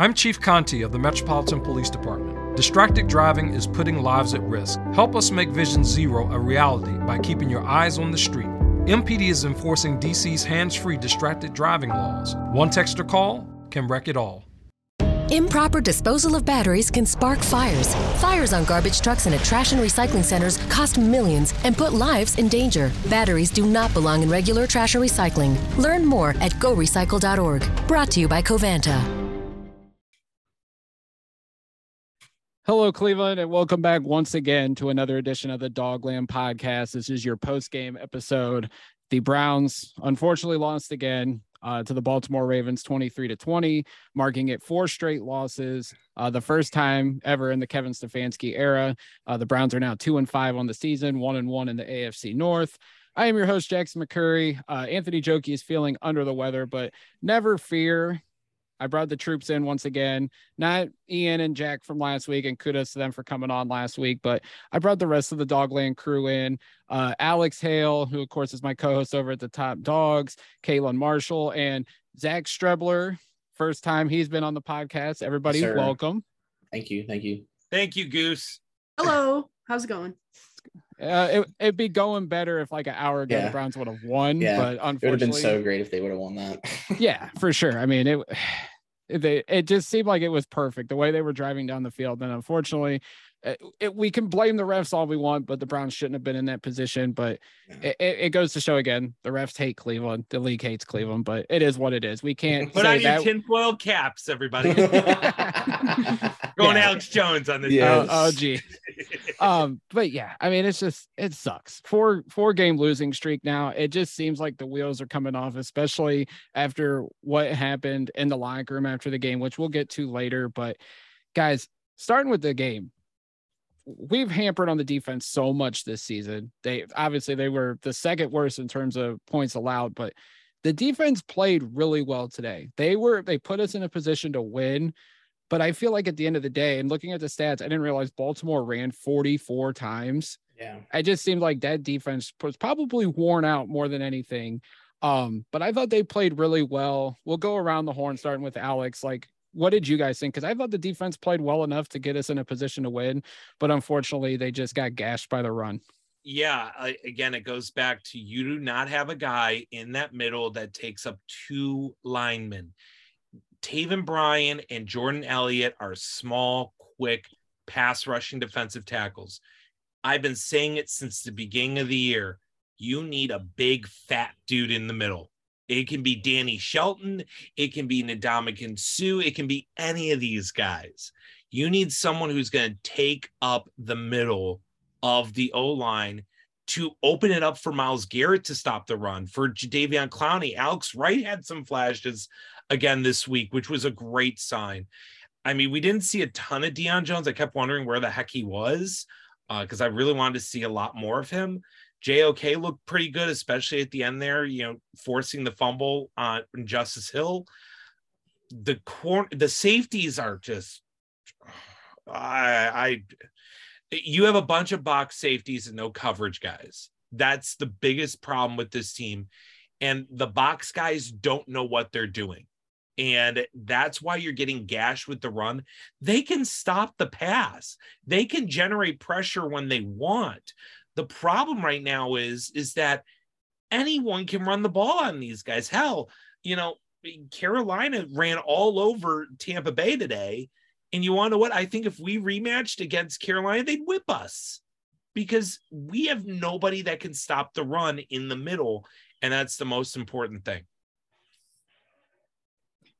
I'm Chief Conti of the Metropolitan Police Department. Distracted driving is putting lives at risk. Help us make Vision Zero a reality by keeping your eyes on the street. MPD is enforcing DC's hands free distracted driving laws. One text or call can wreck it all. Improper disposal of batteries can spark fires. Fires on garbage trucks and at trash and recycling centers cost millions and put lives in danger. Batteries do not belong in regular trash or recycling. Learn more at gorecycle.org. Brought to you by Covanta. Hello, Cleveland, and welcome back once again to another edition of the DawgLand Podcast. This is your post game episode. The Browns unfortunately lost again uh, to the Baltimore Ravens 23 to 20, marking it four straight losses. Uh, the first time ever in the Kevin Stefanski era. Uh, the Browns are now two and five on the season, one and one in the AFC North. I am your host, Jackson McCurry. Uh, Anthony Joki is feeling under the weather, but never fear. I brought the troops in once again, not Ian and Jack from last week, and kudos to them for coming on last week. But I brought the rest of the DawgLand crew in. Uh, Alex Hale, who of course is my co-host over at the Top Dogs, Katelin Marshall, and Zack Strebler. First time he's been on the podcast. Everybody, Yes, welcome. Thank you. Thank you. Thank you, Goose. Hello. How's it going? Uh, it, it'd be going better if like an hour ago the Browns would have won, Yeah. but unfortunately, It would have been so great if they would have won that. yeah, for sure. I mean, it they it just seemed like it was perfect the way they were driving down the field. And unfortunately, it, it, we can blame the refs all we want, but the Browns shouldn't have been in that position. But it, it, it goes to show again, the refs hate Cleveland, the league hates Cleveland, but it is what it is. We can't Put say on your tinfoil caps, everybody. Going Yeah. Alex Jones on this. Yeah. Oh, oh, gee. um, but yeah, I mean, it's just it sucks. Four four game losing streak now. It just seems like the wheels are coming off, especially after what happened in the locker room after the game, which we'll get to later. But guys, starting with the game, we've hampered on the defense so much this season. They obviously they were the second worst in terms of points allowed, but the defense played really well today. They were they put us in a position to win. But I feel like at the end of the day, and looking at the stats, I didn't realize Baltimore ran 44 times. yeah. it just seemed like that defense was probably worn out more than anything. Um, but I thought they played really well. We'll go around the horn, starting with Alex. Like, what did you guys think? Because I thought the defense played well enough to get us in a position to win, but unfortunately, they just got gashed by the run. Yeah. I, again, it goes back to you do not have a guy in that middle that takes up two linemen. Taven Bryan and Jordan Elliott are small, quick, pass rushing defensive tackles. I've been saying it since the beginning of the year. You need a big, fat dude in the middle. It can be Danny Shelton. It can be Ndamukong Suh. It can be any of these guys. You need someone who's going to take up the middle of the O line to open it up for Myles Garrett to stop the run, for Jadeveon Clowney. Alex Wright had some flashes again this week, which was a great sign. I mean, we didn't see a ton of Deion Jones. I kept wondering where the heck he was uh, because I really wanted to see a lot more of him. JOK looked pretty good, especially at the end there, you know, forcing the fumble on Justice Hill. The corner, the safeties are just, I, I, you have a bunch of box safeties and no coverage guys. That's the biggest problem with this team. And the box guys don't know what they're doing. And that's why you're getting gashed with the run. They can stop the pass. They can generate pressure when they want. The problem right now is is that anyone can run the ball on these guys. Hell, you know, Carolina ran all over Tampa Bay today. And you want to what? I think if we rematched against Carolina, they'd whip us because we have nobody that can stop the run in the middle. And that's the most important thing.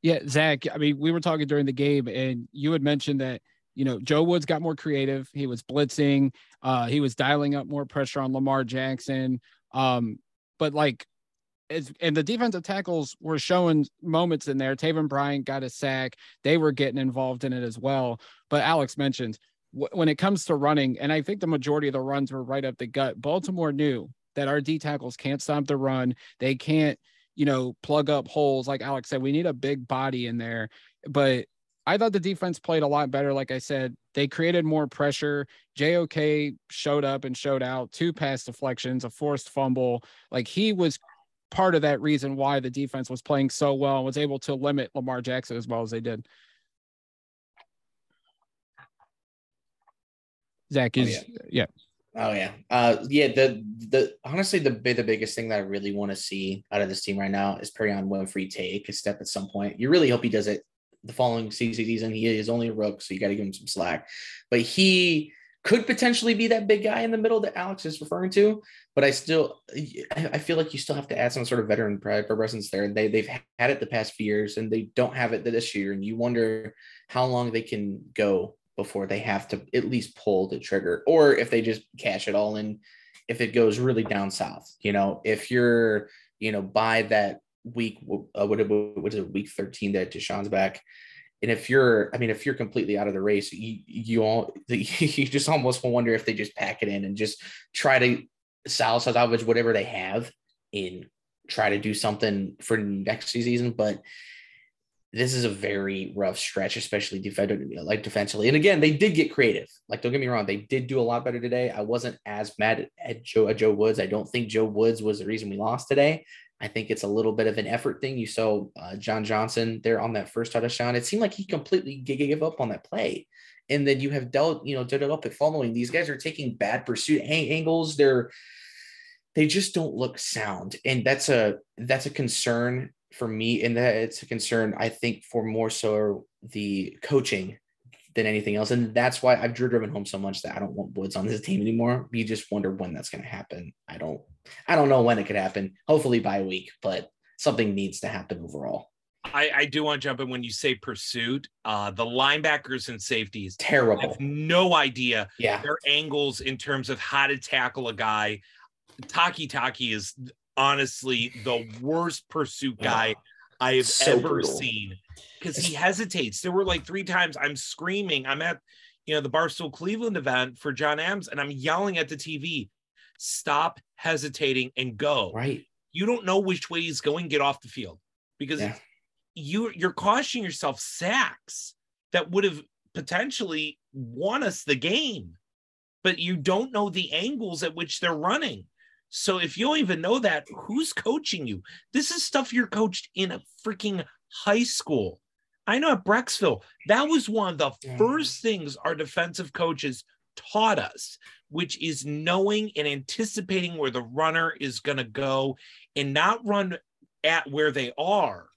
Yeah, Zack. I mean, we were talking during the game, and you had mentioned that you know Joe Woods got more creative. He was blitzing. Uh, he was dialing up more pressure on Lamar Jackson. Um, but like, and the defensive tackles were showing moments in there. Taven Bryan got a sack. They were getting involved in it as well. But Alex mentioned wh- when it comes to running, and I think the majority of the runs were right up the gut. Baltimore knew that our D tackles can't stop the run. They can't you know, plug up holes. Like Alex said, we need a big body in there. But I thought the defense played a lot better. Like I said, they created more pressure. JOK showed up and showed out two pass deflections, a forced fumble. Like he was part of that reason why the defense was playing so well and was able to limit Lamar Jackson as well as they did. Zack oh, is oh, yeah. yeah. Oh yeah. Uh yeah, the the honestly the the biggest thing that I really want to see out of this team right now is Perrion Winfrey take a step at some point. You really hope he does it the following season. He is only a rook, so you got to give him some slack. But he could potentially be that big guy in the middle that Alex is referring to. But I still, I feel like you still have to add some sort of veteran pre- presence there. They they've had it the past few years, and they don't have it this year. And you wonder how long they can go before they have to at least pull the trigger, or if they just cash it all in. If it goes really down south, you know, if you're, you know, by that week, uh, what, what is it, week 13 that Deshaun's back, and if you're, I mean, if you're completely out of the race, you you all you just almost wonder if they just pack it in and just try to sell salvage whatever they have and try to do something for next season. But this is a very rough stretch, especially defensively, like defensively. And again, they did get creative. Like, don't get me wrong, they did do a lot better today. I wasn't as mad at Joe at Joe Woods. I don't think Joe Woods was the reason we lost today. I think it's a little bit of an effort thing. You saw uh, John Johnson there on that first touchdown. It seemed like he completely gave up on that play. And then you have dealt, you know, up at following. These guys are taking bad pursuit angles. They're they just don't look sound, and that's a that's a concern for me. And that it's a concern I think for more so the coaching than anything else. And that's why I've driven home so much that I don't want Woods on this team anymore. You just wonder when that's going to happen. I don't, I don't know when it could happen. Hopefully by a week, but something needs to happen overall. I, I do want to jump in when you say pursuit. Uh, the linebackers and safeties Terrible. have no idea Yeah. their angles in terms of how to tackle a guy. Takitaki is honestly the worst pursuit guy I have So ever brutal. seen because he hesitates. There were like three times I'm screaming. I'm at you know the Barstool Cleveland event for John Adams, and I'm yelling at the TV, "Stop hesitating and go!" Right. You don't know which way he's going. Get off the field because Yeah. you you're costing yourself sacks that would have potentially won us the game, but you don't know the angles at which they're running. So if you don't even know that, who's coaching you? This is stuff you're coached in a freaking high school. I know at Brecksville, that was one of the Yeah. first things our defensive coaches taught us, which is knowing and anticipating where the runner is going to go and not run at where they are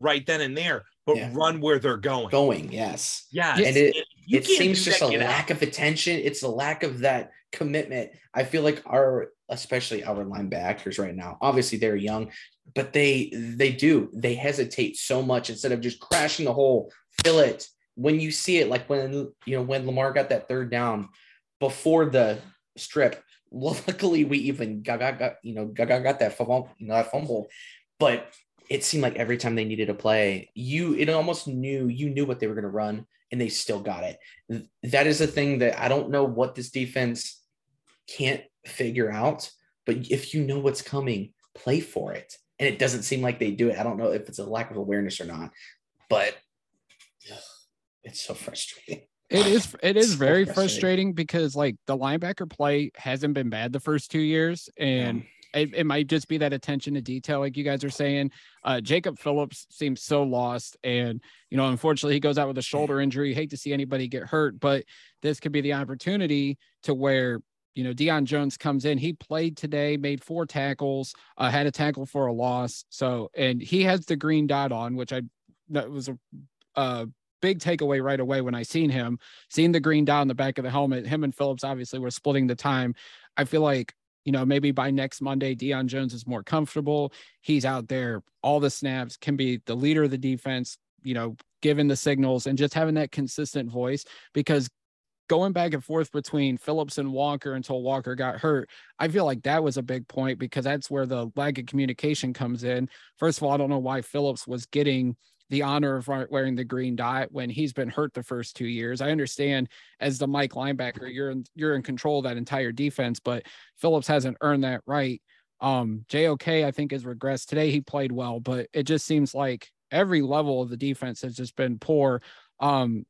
right then and there, but Yeah. run where they're going. Going. Yes. Yeah. And it- it seems just a get out. lack of attention. It's a lack of that commitment. I feel like our, especially our linebackers right now, obviously they're young, but they they do they hesitate so much instead of just crashing the hole, fill it. When you see it, like when you know when Lamar got that third down before the strip. Luckily, we even got, got, got you know got, got, that fumble, you know, that fumble, but it seemed like every time they needed a play, you it almost knew you knew what they were going to run, and they still got it. That is a thing that I don't know what this defense can't figure out. But if you know what's coming, play for it. And it doesn't seem like they do it. I don't know if it's a lack of awareness or not, but ugh, it's so frustrating. It is it is very frustrating. frustrating because like the linebacker play hasn't been bad the first two years, and it, it might just be that attention to detail, like you guys are saying. Uh, Jacob Phillips seems so lost, and you know, unfortunately, he goes out with a shoulder injury. Hate to see anybody get hurt, but this could be the opportunity to where you know Deion Jones comes in. He played today, made four tackles, uh, had a tackle for a loss. So, and he has the green dot on, which I that was a uh, big takeaway right away when I seen him, seeing the green dot on the back of the helmet. Him and Phillips obviously were splitting the time. I feel like you know, maybe by next Monday, Deion Jones is more comfortable. He's out there, all the snaps, can be the leader of the defense, you know, giving the signals and just having that consistent voice because going back and forth between Phillips and Walker until Walker got hurt, I feel like that was a big point because that's where the lack of communication comes in. First of all, I don't know why Phillips was getting the honor of wearing the green dot when he's been hurt the first two years. I understand as the Mike linebacker, you're in, you're in control of that entire defense, but Phillips hasn't earned that right. Um, JOK, I think, has regressed today. He played well, but it just seems like every level of the defense has just been poor. Um,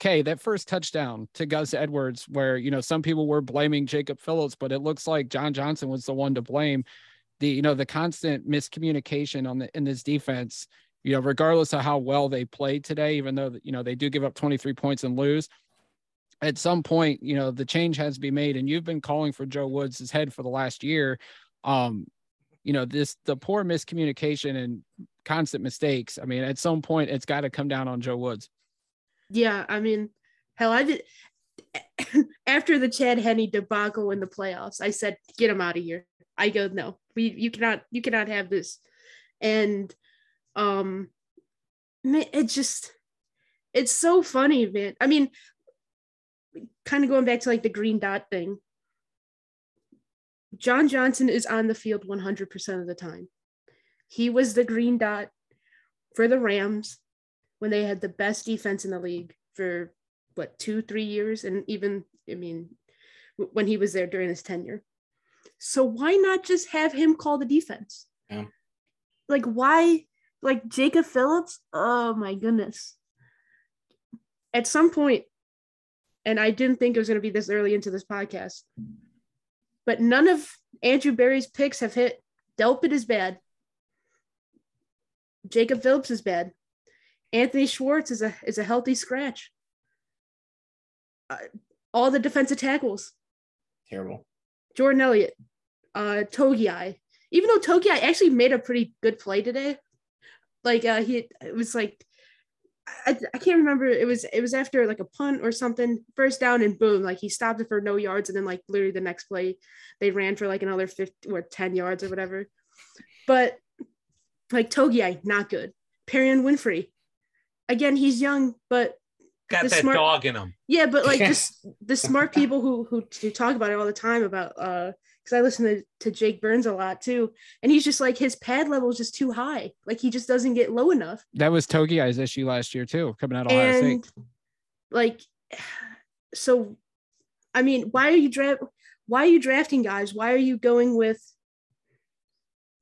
okay, that first touchdown to Gus Edwards, where you know some people were blaming Jacob Phillips, but it looks like John Johnson was the one to blame. The you know the constant miscommunication on the in this defense you know, regardless of how well they played today, even though you know they do give up 23 points and lose, at some point, you know, the change has to be made. And you've been calling for Joe Woods' head for the last year. Um, you know, this the poor miscommunication and constant mistakes. I mean, at some point, it's got to come down on Joe Woods. Yeah, I mean, hell, I did after the Chad Henne debacle in the playoffs. I said, "Get him out of here." I go, "No, we you cannot you cannot have this," and um, it just it's so funny, man. I mean, kind of going back to like the green dot thing. John Johnson is on the field 100% of the time. He was the green dot for the Rams when they had the best defense in the league for what, two, three years. And even, I mean, when he was there during his tenure. So why not just have him call the defense? Yeah. Like, why? Like Jacob Phillips? Oh my goodness. At some point, and I didn't think it was going to be this early into this podcast, but none of Andrew Berry's picks have hit. Delpit is bad. Jacob Phillips is bad. Anthony Schwartz is a is a healthy scratch. Uh, all the defensive tackles. Terrible. Jordan Elliott, uh, Togiai. Even though Togiai actually made a pretty good play today, like uh, he it was like I, I can't remember. It was it was after like a punt or something, first down and boom, like he stopped it for no yards, and then like literally the next play, they ran for like another fifty or ten yards or whatever. But like Togiai, not good. Perrion Winfrey, again, he's young, but Got that smart- dog in him. yeah, but like just the smart people who who who talk about it all the time about uh because I listen to, to Jake Burns a lot too, and he's just like his pad level is just too high. Like he just doesn't get low enough. That was Togiai's issue last year too, coming out of Ohio State. like so i mean why are you draft why are you drafting guys why are you going with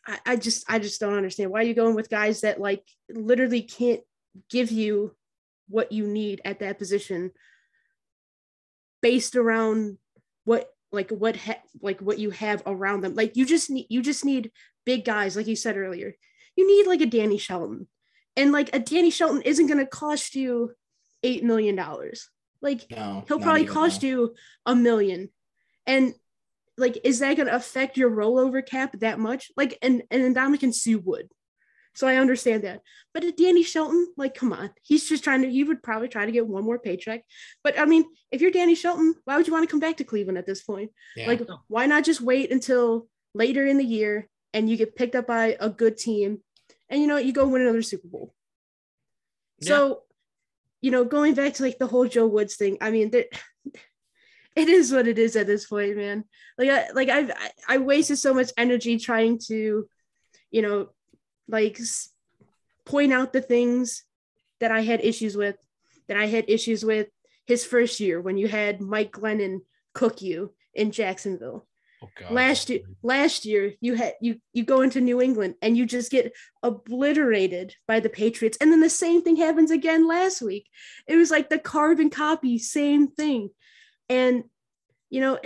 I, I just i just don't understand why are you going with guys that like literally can't give you what you need at that position based around what like what ha- like what you have around them. Like you just need you just need big guys like you said earlier. You need like a danny shelton. And like a danny shelton isn't going to cost you eight million dollars. Like No. he'll probably cost now. you a million. And like is that going to affect your rollover cap that much? Like and and Ndamukong Suh would so I understand that. But Danny Shelton like come on. He's just trying to he would probably try to get one more paycheck. But I mean if you're Danny Shelton why would you want to come back to Cleveland at this point? Yeah. like why not just wait until later in the year and you get picked up by a good team and you know you go win another Super Bowl. So you know going back to like the whole Joe Woods thing I mean that it is what it is at this point man. Like I like I've I, I wasted so much energy trying to you know like point out the things that I had issues with that I had issues with his first year when you had Mike Glennon cook you in Jacksonville. Oh, last year last year you had you you go into new england and you just get obliterated by the patriots. And then the same thing happens again last week. It was like the carbon copy same thing. And you know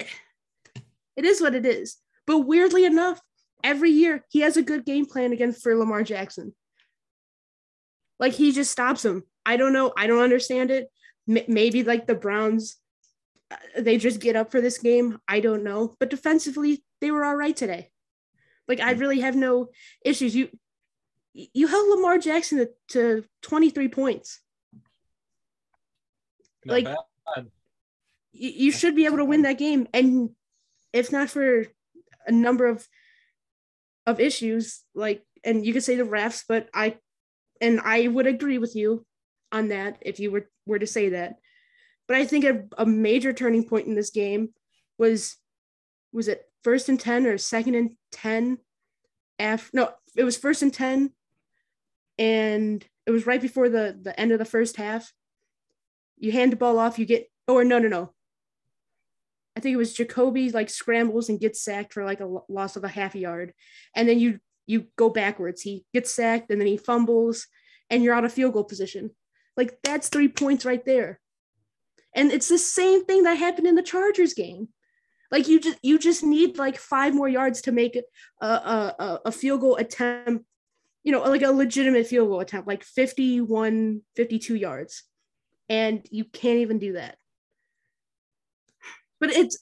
it is what it is. But weirdly enough every year he has a good game plan against for lamar jackson like he just stops him i don't know i don't understand it M- maybe like the browns uh, they just get up for this game. I don't know, but defensively they were all right today. Like I really have no issues. You you held Lamar Jackson to, to 23 points. Not like- bad. You, you should be able to win that game, and if not for a number of of issues, like and you could say the refs, but I and I would agree with you on that if you were were to say that. But I think a, a major turning point in this game was was it first and 10 or second and 10 after no it was first and 10 and it was right before the the end of the first half you hand the ball off you get or no no no i think it was jacoby like scrambles and gets sacked for like a loss of a half yard. And then you you go backwards. He gets sacked and then he fumbles and you're out of field goal position. Like that's three points right there. And it's the same thing that happened in the chargers game. Like you just you just need like five more yards to make a, a, a field goal attempt you know like a legitimate field goal attempt like 51 52 yards. And you can't even do that but it's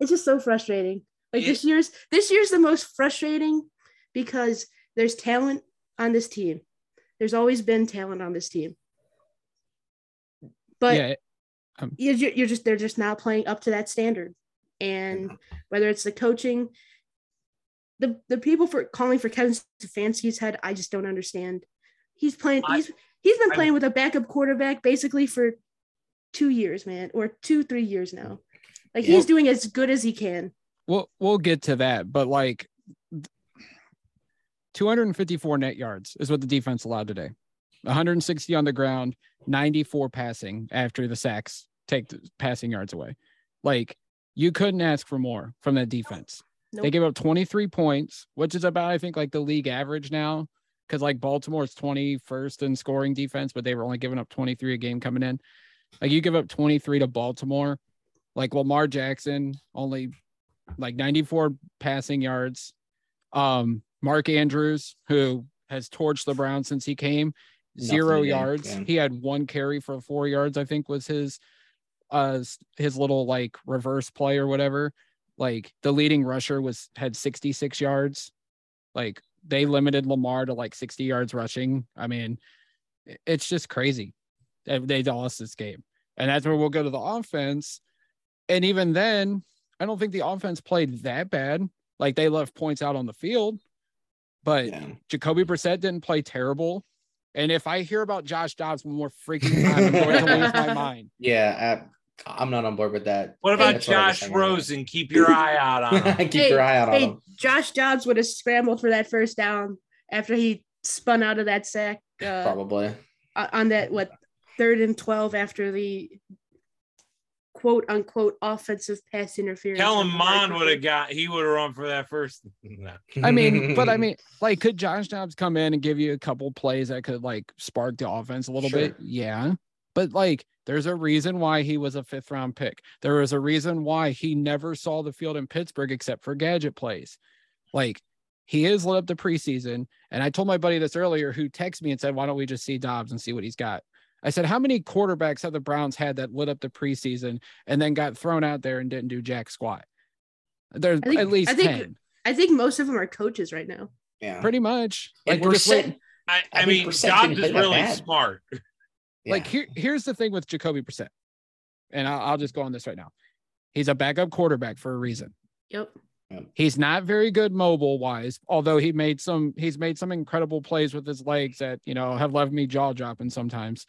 it's just so frustrating. Like this year's this year's the most frustrating because there's talent on this team. There's always been talent on this team. But yeah, you're, you're you're just they're just not playing up to that standard and whether it's the coaching the the people for calling for kevin stefanski's head i just don't understand he's playing he's he's been playing with a backup quarterback basically for two years man or two three years now like Yeah. he's doing as good as he can we'll we'll get to that, but like 254 net yards is what the defense allowed today. 160 on the ground, 94 passing after the sacks take the passing yards away. Like you couldn't ask for more from that defense. They gave up 23 points, which is about I think like the league average now. Because like Baltimore's 21st in scoring defense, but they were only giving up 23 a game coming in. Like you give up 23 to Baltimore, like Lamar Jackson only like 94 passing yards. Um, Mark Andrews, who has torched the Browns since he came, zero again, yards. yeah. He had one carry for four yards, I think was his uh his little like reverse play or whatever. Like the leading rusher was had 66 yards. Like they limited Lamar to like 60 yards rushing. I mean, it's just crazy. They they lost this game. And that's where we'll go to the offense. And even then, I don't think the offense played that bad. Like they left points out on the field, but Yeah. Jacoby Brissett didn't play terrible. And if I hear about Josh Dobbs one more freaking time, I'm going to lose my mind. Yeah, I, I'm not on board with that. What about That's what I was Josh saying. Rosen? Keep your eye out on him. Keep Hey, your eye out on hey him. josh dobbs would have scrambled for that first down after he spun out of that sack uh, Probably. on that what third and 12 after the quote unquote offensive pass interference. Kellen on the Mond would have got. He would have run for that first. No. I mean, but I mean, like, could Josh Dobbs come in and give you a couple plays that could like spark the offense a little bit? Yeah. But like, there's a reason why he was a fifth round pick. There was a reason why he never saw the field in Pittsburgh except for gadget plays. Like, he is lit up the preseason. And I told my buddy this earlier who texted me and said, why don't we just see Dobbs and see what he's got? I said, how many quarterbacks have the Browns had that lit up the preseason and then got thrown out there and didn't do jack squat? There's think- at least I think 10, I think most of them are coaches right now. yeah. pretty much. Like, we're just waiting. I, I I, mean, mean, Dobbs is really bad. smart. like here, here's the thing with Jacoby Brissett, and I'll, I'll just go on this right now. He's a backup quarterback for a reason. Yep. He's not very good mobile wise, although he made some. He's made some incredible plays with his legs that you know have left me jaw dropping sometimes.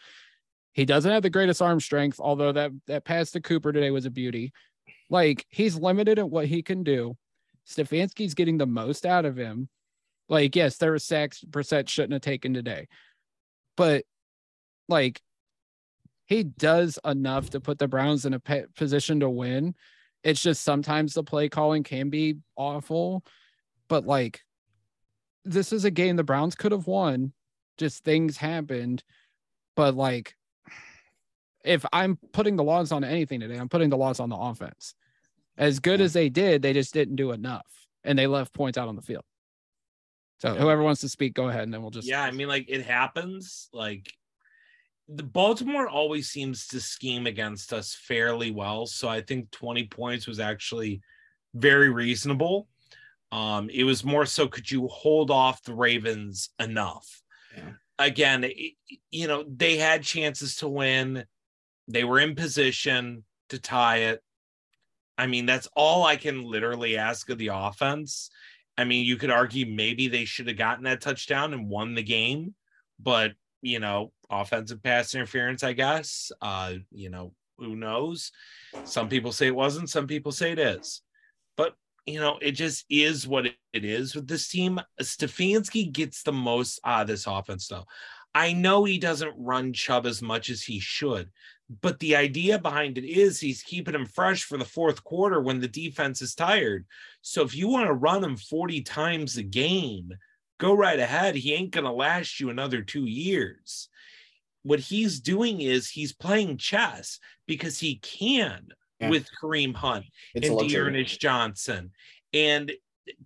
He doesn't have the greatest arm strength, although that that pass to Cooper today was a beauty. Like he's limited at what he can do. Stefanski's getting the most out of him. Like yes, there were sacks Brissett shouldn't have taken today, but like he does enough to put the Browns in a position to win. It's just sometimes the play calling can be awful, but like this is a game the Browns could have won. Just things happened, but like if I'm putting the loss on anything today, I'm putting the loss on the offense. As good as they did, they just didn't do enough, and they left points out on the field. So Yeah. whoever wants to speak, go ahead, and then we'll just Yeah, I mean, like it happens. Like the Baltimore always seems to scheme against us fairly well. So I think 20 points was actually very reasonable. Um, it was more so could you hold off the Ravens enough? Yeah. Again, it- you know, they had chances to win. They were in position to tie it. I mean, that's all I can literally ask of the offense. I mean, you could argue maybe they should have gotten that touchdown and won the game, but you know, offensive pass interference, I guess. Uh, you know, who knows? Some people say it wasn't, some people say it is. But you know, it just is what it is with this team. Stefanski gets the most out of this offense, though. I know he doesn't run Chubb as much as he should, but the idea behind it is he's keeping him fresh for the fourth quarter when the defense is tired. So if you want to run him 40 times a game, go right ahead. He ain't going to last you another two years. What he's doing is he's playing chess because he can Yeah. with Kareem Hunt It's and. D'Ernest Johnson. And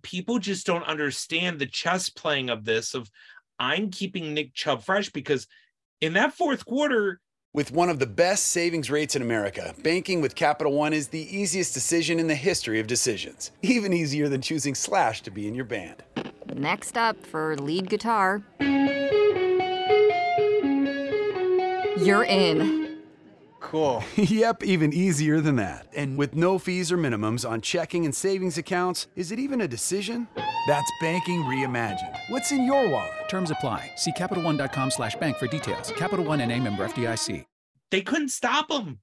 people just don't understand the chess playing of this of I'm keeping Nick Chubb fresh because in that fourth quarter, With one of the best savings rates in America, banking with Capital One is the easiest decision in the history of decisions. Even easier than choosing Slash to be in your band. Next up for lead guitar. You're in. Cool. yep, even easier than that. And with no fees or minimums on checking and savings accounts, is it even a decision? That's banking reimagined. What's in your wallet? Terms apply. See CapitalOne.com slash bank for details. Capital One and a member FDIC. They couldn't stop him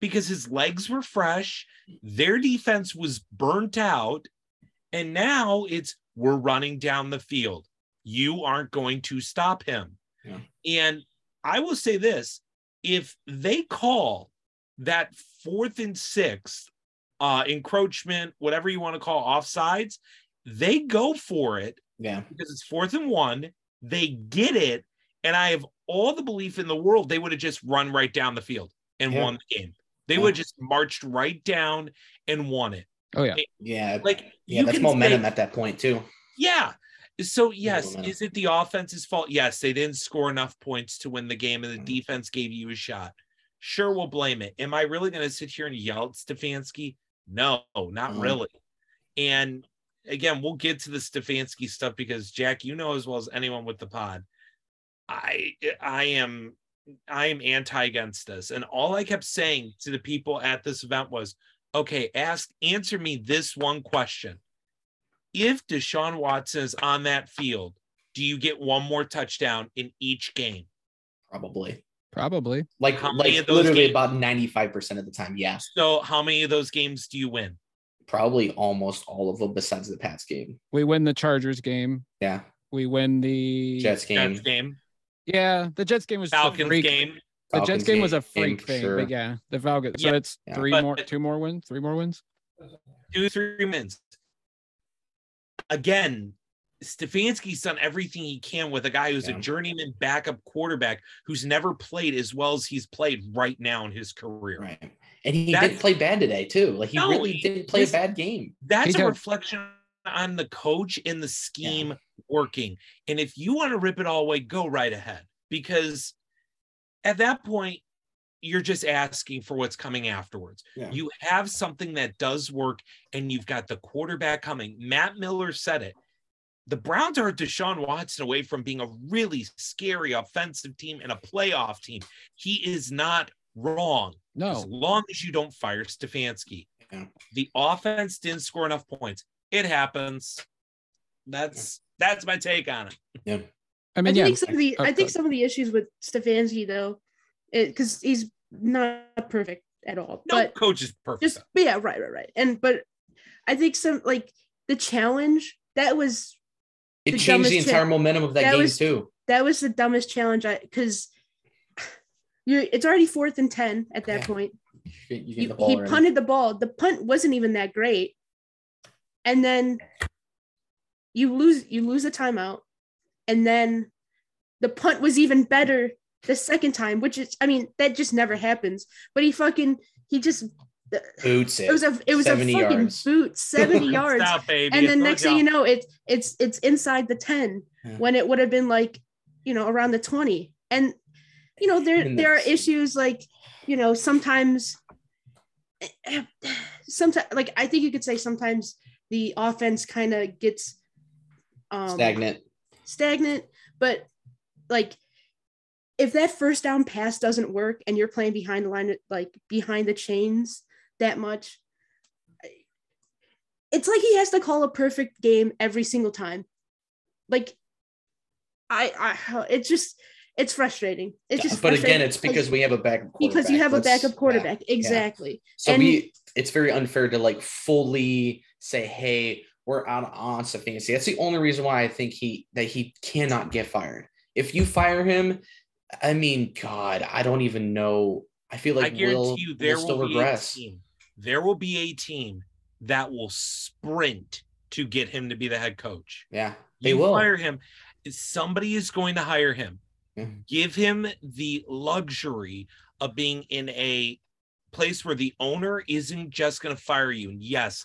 because his legs were fresh. Their defense was burnt out. And now it's we're running down the field. You aren't going to stop him. Yeah. And I will say this if they call that fourth and sixth uh encroachment, whatever you want to call offsides, they go for it Yeah. because it's fourth and one. They get it. And I have all the belief in the world they would have just run right down the field and Yeah. won the game. They Yeah. would have just marched right down and won it. Oh yeah. Yeah. Like yeah, you that's momentum say- at that point too. yeah. So yes, momentum. is it the offense's fault? Yes, they didn't score enough points to win the game, and the Mhm. defense gave you a shot. Sure, we'll blame it. Am I really going to sit here and yell at Stefanski? No, not Mhm. really. And again, we'll get to the Stefanski stuff because Jack, you know as well as anyone with the pod, I I am I am anti against this. And all I kept saying to the people at this event was, okay, ask answer me this one question. If Deshaun Watson is on that field, do you get one more touchdown in each game? Probably. Probably. Like How many like of those literally games- about 95% of the time. Yes. So how many of those games do you win? Probably almost all of them besides the Pats game. We win the Chargers game. Yeah. We win the Jets game. Jets game, Yeah, the Jets game was just Falcons freak- game. The Falcons Jets game was a freak thing, sure. but yeah, the Falcons. So it's Yeah. three But- more, two more wins, three more wins. two, three wins. Again, Stefanski's done everything he can with a guy who's Yeah. a journeyman backup quarterback who's never played as well as he's played right now in his career. Right. And he That- didn't play bad today too. Like he No, really didn't play a bad game. That's He a did. reflection on the coach and the scheme working. And if you want to rip it all away, go right ahead. Because at that point, you're just asking for what's coming afterwards. Yeah. You have something that does work, and you've got the quarterback coming. Matt Miller said it. The Browns are Deshaun Watson away from being a really scary offensive team and a playoff team. He is not wrong No. as long as you don't fire Stefanski. Yeah. The offense didn't score enough points. It happens. That's that's my take on it. I I mean, yeah, think some of the Oh, I think go- some of the issues with Stefanski though, because he's not perfect at all. No but coach is perfect. just but yeah, right, right, right. And but I think some like the challenge that was It The changed the entire cha- momentum of that, that game was- too. that was the dumbest challenge I because you it's already fourth and ten at that Yeah. point. You, get- you You, the ball he already. punted the ball. The punt wasn't even that great, and then you lose you lose a timeout, and then the punt was even better the second time, which is I mean that just never happens. But he fucking he just boots it. it was a it was a fucking yards. boot seventy yards, Stop, baby. and then It's next thing you know it's it's it's inside the ten Yeah. when it would have been like you know around the twenty, and you know there And there are issues like you know sometimes sometimes like I think you could say sometimes the offense kind of gets um stagnant. Stagnant, but like if that first down pass doesn't work and you're playing behind the line, like behind the chains that much, it's like he has to call a perfect game every single time. Like, I, I, it's just, it's frustrating. It's just, but again, it's because we have a backup because you have a Let's- backup quarterback. yeah, yeah. exactly. So And- we it's very unfair to like fully say, hey, we're out on Stefanski. That's the only reason why I think he that he cannot get fired. If you fire him, I mean, God, I don't even know. I feel like I guarantee we'll, you there we'll still will be regress. a team. There will be a team that will sprint to get him to be the head coach. Yeah, they You will. fire him. Somebody is going to hire him. Mhm. Give him the luxury of being in a place where the owner isn't just going to fire you. And yes,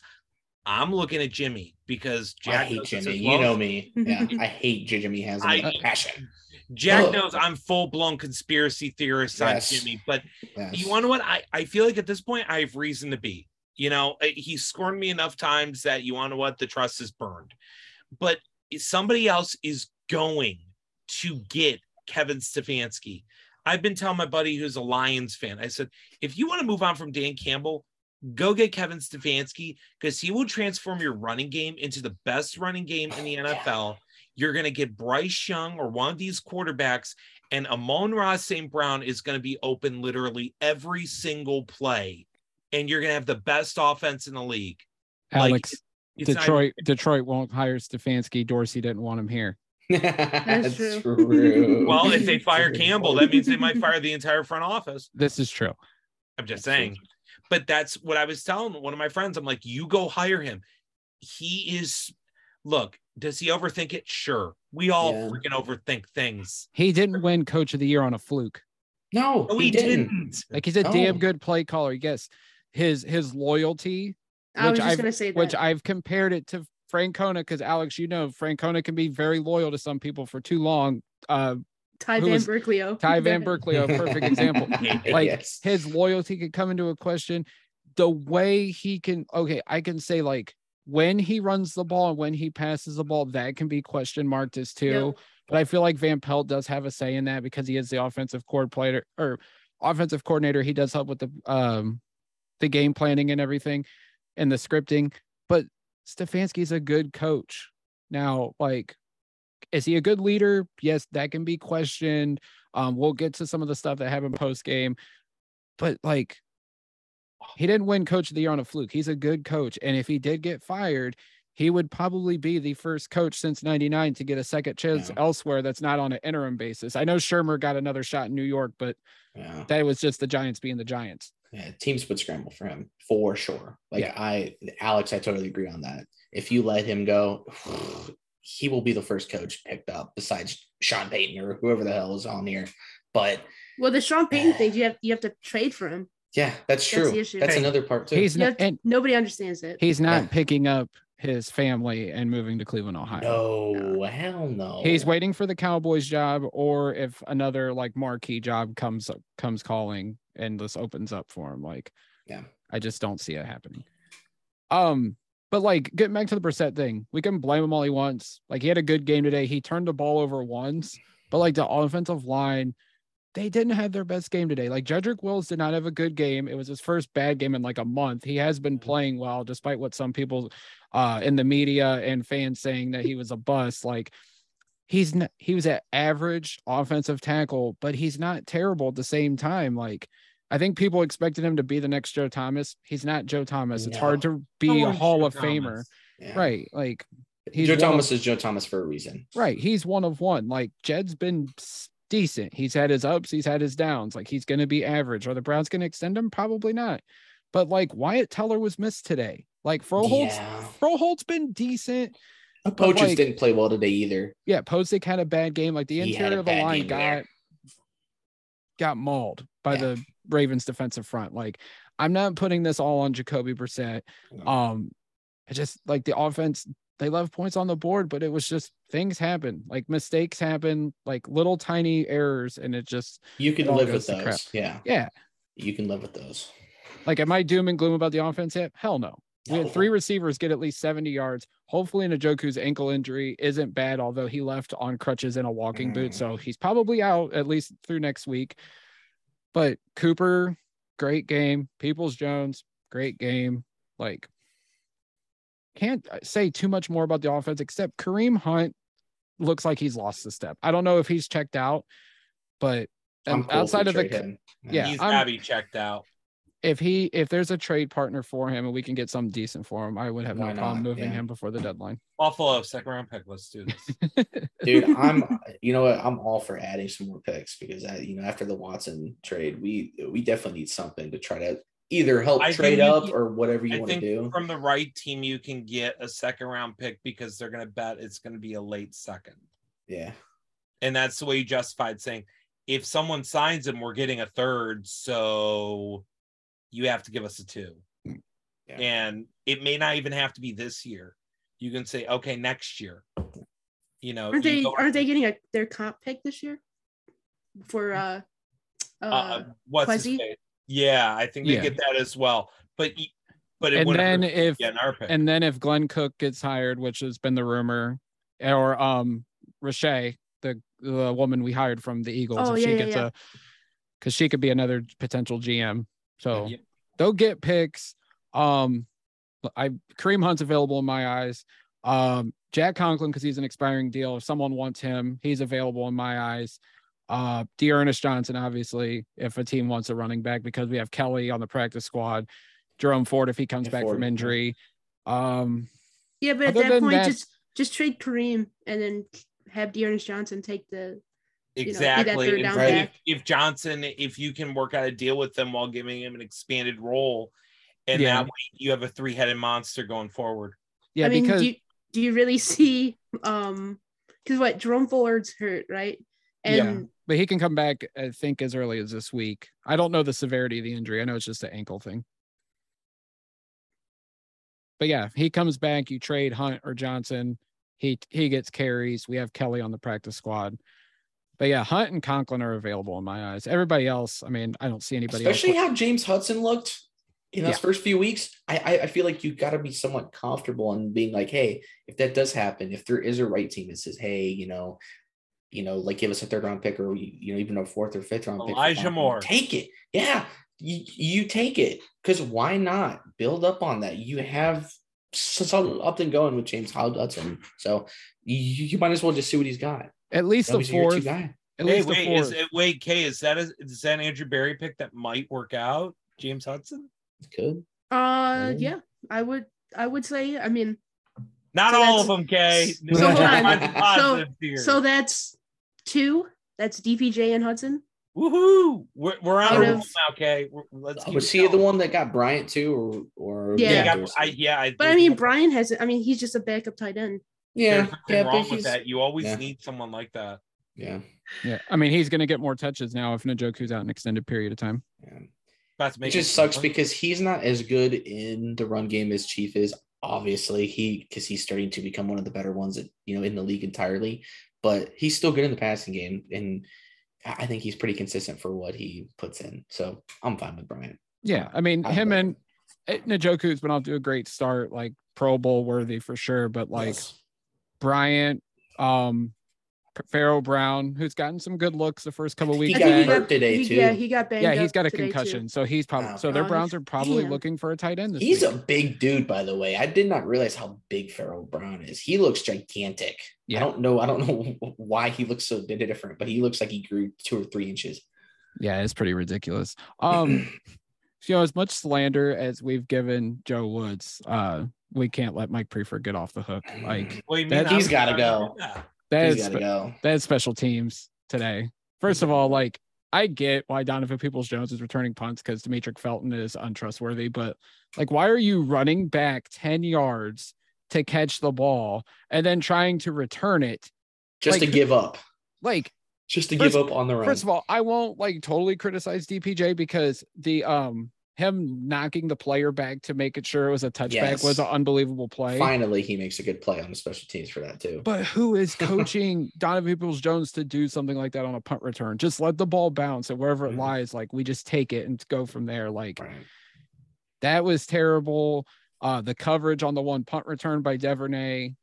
I'm looking at Jimmy because Jack I hate knows it's Jimmy. You know me. Yeah, I hate Jimmy has I- a passion. Jack Ugh. knows I'm full blown conspiracy theorist on Yes. Jimmy, but Yes. you want to what? I, I feel like at this point I have reason to be. You know, he's scorned me enough times that you want to what? The trust is burned. But somebody else is going to get Kevin Stefanski. I've been telling my buddy who's a Lions fan, I said, if you want to move on from Dan Campbell, go get Kevin Stefanski because he will transform your running game into the best running game in the NFL. You're going to get Bryce Young or one of these quarterbacks, and Amon-Ra St. Brown is going to be open literally every single play. And you're going to have the best offense in the league. Like, Alex, not Detroit, Detroit won't hire Stefanski. Dorsey didn't want him here. That's true. true. well, if they fire Campbell, that means they might fire the entire front office. This is true. I'm just That's saying. But that's what I was telling one of my friends. I'm like, you go hire him. He is, look, does he overthink it? Sure. We all Yeah. freaking overthink things. He didn't win Coach of the Year on a fluke. No, No, he, didn't. Like he's a damn good play caller. Yes, his his loyalty, I was which just I've gonna say that. which I've compared it to Francona because Alex, you know, Francona can be very loyal to some people for too long. Uh, Ty Van was- Berkeley. Ty Van Burkleo, a perfect example. Like Yes. his loyalty could come into a question. The way he can, okay, I can say like when he runs the ball and when he passes the ball, that can be question marked as too. But I feel like Van Pelt does have a say in that because he is the offensive coordinator or offensive coordinator. He does help with the um the game planning and everything and the scripting. But Stefanski's a good coach. Now, like, is he a good leader? Yes, that can be questioned. Um, we'll get to some of the stuff that happened post game, but like, he didn't win Coach of the Year on a fluke. He's a good coach, and if he did get fired, he would probably be the first coach since '99 to get a second chance Yeah. elsewhere. That's not on an interim basis. I know Shurmur got another shot in New York, but Yeah. that was just the Giants being the Giants. Yeah, teams would scramble for him for sure. Like Yeah. I, Alex, I totally agree on that. If you let him go, he will be the first coach picked up besides Sean Payton or whoever the hell is on here. But well, the Sean Payton thing, you have you have to trade for him. yeah, that's That's true. the issue. That's Hey, another part too. He's not, to- and nobody understands it. he's not Yeah. picking up his family and moving to Cleveland, Ohio. no, hell no. He's waiting for the Cowboys job, or if another like marquee job comes comes calling and this opens up for him. Like, Yeah. I just don't see it happening. Um, but like getting back to the Brissett thing, we can blame him all he wants. Like he had a good game today. He turned the ball over once, but like the offensive line, they didn't have their best game today. Like Jedrick Wills did not have a good game. It was his first bad game in like a month. He has been playing well, despite what some people uh in the media and fans saying that he was a bust. Like he's not he was an average offensive tackle, but he's not terrible at the same time. Like I think people expected him to be the next Joe Thomas. He's not Joe Thomas. It's hard to be No a Hall Joe of Famer. Yeah. Right. Like he's Joe one of- Thomas is Joe Thomas for a reason. Right. He's one of one. Like Jed's been decent. He's had his ups, he's had his downs. Like he's going to be average. Are the Browns going to extend him? Probably not. But like Wyatt Teller was missed today. Like Froholdt's Yeah. Froholdt's been decent. Poachers like- didn't play well today either. Yeah, Pocic had a bad game. Like the interior of the line got there. got mauled by Yeah. the Ravens defensive front. Like I'm not putting this all on Jacoby Brissett. No. Um, I just like the offense. They left points on the board, but it was just things happen. Like mistakes happen, like little tiny errors, and it just You can live with those. Yeah, yeah. you can live with those. Like, am I doom and gloom about the offense yet? Hell no. We had three receivers get at least 70 yards. Hopefully, Njoku's ankle injury isn't bad, although he left on crutches and a walking boot. Mm. So he's probably out at least through next week. But Cooper, great game. Peoples Jones, great game. Like, can't say too much more about the offense except Kareem Hunt looks like he's lost a step. I don't know if he's checked out, but um, cool outside of the him. yeah, He's I'm- got to be checked out. If he if there's a trade partner for him and we can get something decent for him, I would have Why no problem not? moving Yeah. him before the deadline. Buffalo second round pick. Let's do this. dude i'm you know what i'm all for adding some more picks because I, you know after the watson trade we we definitely need something to try to either help I trade up can- or whatever you I want to think do from the right team, you can get a second round pick because they're going to bet it's going to be a late second. yeah And that's the way you justified saying if someone signs him, we're getting a third. So you have to give us a two. Yeah. and it may not even have to be this year. You can say, okay, next year. You know, Aren't you they aren't they getting a their comp pick this year? For uh uh, uh, what's his Quasi? face? Yeah, I think they Yeah. get that as well. But but it and then if our pick. and then if Glenn Cook gets hired, which has been the rumor, or um Rashay, the the woman we hired from the Eagles, Oh, if yeah, she yeah, gets yeah. a because she could be another potential GM. So Yeah. they'll get picks. Um I Kareem Hunt's available in my eyes. Um Jack Conklin, because he's an expiring deal. If someone wants him, he's available in my eyes. Uh D'Ernest Johnson, obviously, if a team wants a running back, because we have Kelly on the practice squad. Jerome Ford, if he comes Yeah, back Ford, from injury. Um, yeah, but at that point, that- just just trade Kareem and then have D'Ernest Johnson take the know, be that exactly. third And down if- if, Johnson, if you can work out a deal with them while giving him an expanded role, and Yeah. that way you have a three-headed monster going forward. yeah, I mean, because do you, do you really see um because what Jerome Fuller's hurt, right? And Yeah. but he can come back, I think, as early as this week. I don't know the severity of the injury. I know it's just an ankle thing. But yeah, he comes back. You trade Hunt or Johnson. He he gets carries. We have Kelly on the practice squad. But yeah, Hunt and Conklin are available in my eyes. Everybody else, I mean, I don't see anybody Especially else. how James Hudson looked in those Yeah. first few weeks. I, I I feel like you got to be somewhat comfortable in being like, hey, if that does happen, if there is a right team that says, hey, you know, you know, like give us a third round pick or you know even a fourth or fifth round Elijah Conklin, Moore. take it. Yeah, you, you take it because why not build up on that? You have something up and going with James Hudson, so you, you might as well just see what he's got. At least That'll the be your two fourth. guy. At Hey, least the wait, fourth. is wait, Kay, is that a, is that Andrew Berry pick that might work out? James Hudson? Could uh yeah, I would I would say I mean Not So all of them, Kay. So hold on. I'm positive here. so that's two. That's DPJ and Hudson. Woohoo! We're, we're on Out a roll of- now, Kay. We're- Let's was it he the one that got Bryant too, or or Yeah. Yeah, I, Victor? got, I, yeah. I But I mean, Brian has. I mean, he's just a backup tight end. Yeah, there's yeah, wrong with that. You always yeah. need someone like that. yeah, yeah, I mean, he's going to get more touches now if Njoku's out an extended period of time. yeah. About to make It just sucks because he's not as good in the run game as Chief is. Obviously, he because he's starting to become one of the better ones, that, you know, in the league entirely. But he's still good in the passing game, and I I think he's pretty consistent for what he puts in. So I'm fine with Bryant. Yeah, I mean, I him love and Njoku's been off to a great start, like Pro Bowl worthy for sure. But like Yes. Bryant, um, Pharaoh Brown, who's gotten some good looks the first couple He weeks. I he got back. got today, he- too. Yeah, he got banged. yeah, he's up got a today, too. concussion, so he's probably Wow. so their Oh, Browns are probably damn. looking for a tight end. This he's week. a big dude, by the way. I did not realize how big Pharaoh Brown is. He looks gigantic. Yeah. I don't know. I don't know why he looks so different, but he looks like he grew two or three inches. yeah, it's pretty ridiculous. Um, you know, as much slander as we've given Joe Woods, uh, we can't let Mike Priefer get off the hook. Like Well, you That- mean he's I'm gotta go. doing that. that He's is got to go. that is special teams today. First of all, like I get why Donovan Peoples Jones is returning punts because Demetric Felton is untrustworthy, but like, why are you running back 10 yards to catch the ball and then trying to return it? Just like, to give up. Like, Just to First- give up on the run. first of all, I won't like totally criticize DPJ because the um him knocking the player back to make it sure it was a touchback Yes. was an unbelievable play. Finally, he makes a good play on the special teams for that too. But who is coaching Donovan Peoples Jones to do something like that on a punt return? Just let the ball bounce and wherever it Mhm. lies, like we just take it and go from there. Like Right. that was terrible. Uh the coverage on the one punt return by Duvernay,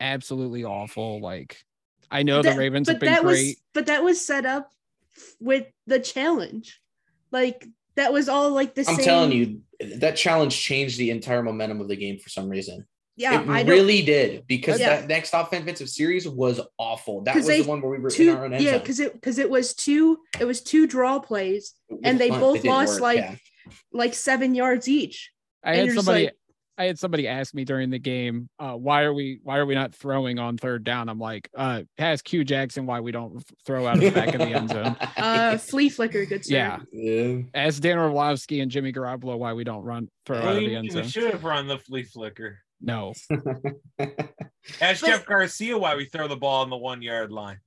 absolutely awful. Like I know the That- Ravens have been that great. was but that was set up with the challenge. Like that was all like the same. I'm same. telling you, that challenge changed the entire momentum of the game for some reason. Yeah, it I really did because Yeah. that next offensive series was awful. That was they- the one where we were in Two, our own end yeah, because it because it was two it was two draw plays and they punt, both didn't lost, like, yeah. like seven yards each. I and had somebody like- I had somebody ask me during the game, uh, why are we why are we not throwing on third down? I'm like, uh ask Q Jackson why we don't throw out of the back of the end zone. Uh, flea flicker, good sir. Yeah. yeah. Ask Dan Orlovsky and Jimmy Garoppolo why we don't run throw out of the end zone. we should have run the flea flicker. No. Ask Jeff Garcia why we throw the ball on the one yard line.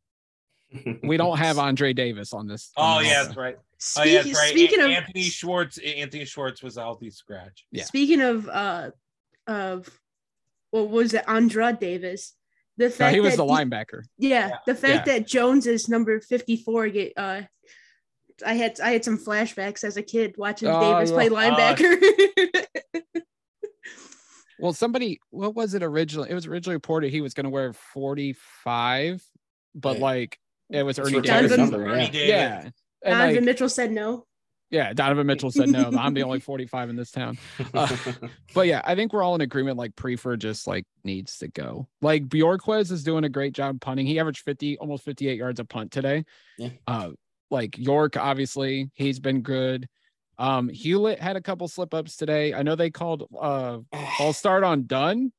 We don't have Andre Davis on this. Oh on yeah, that's right. Oh Speaking, yeah, that's right. speaking An- of Anthony Schwartz, Anthony Schwartz was a healthy scratch. Yeah. speaking of uh of what was it, Andra Davis? The No, fact he was that the he- linebacker. Yeah, the fact Yeah. that Jones is number 54 get uh I had I had some flashbacks as a kid watching Oh, Davis play yeah. linebacker. Well, somebody, what was it originally? It was originally reported he was going to wear 45, but Yeah. like it was It's Ernie retired Davis. Donovan- number, Ernie yeah. Davis. Yeah. And Donovan like, Mitchell said no. yeah, Donovan Mitchell said no. I'm the only 45 in this town. Uh, But yeah, I think we're all in agreement. Like Priefer just like needs to go. Like Bojorquez is doing a great job punting. He averaged 50, almost 58 yards a punt today. Yeah. Uh, like York, obviously, he's been good. Um, Hughlett had a couple slip ups today. I know they called uh false start on Dunn,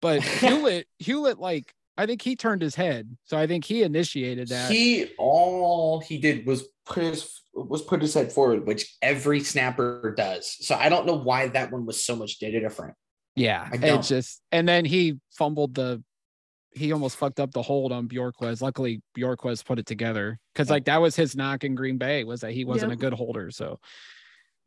but Hughlett, Hughlett, like I think he turned his head. So I think he initiated that. he all he did was put his was put his head forward, which every snapper does. So I don't know why that one was so much data different. Yeah, it's just and then he fumbled the he almost fucked up the hold on Bojorquez. Luckily, Bojorquez put it together because like that was his knock in Green Bay was that he wasn't Yep. a good holder. So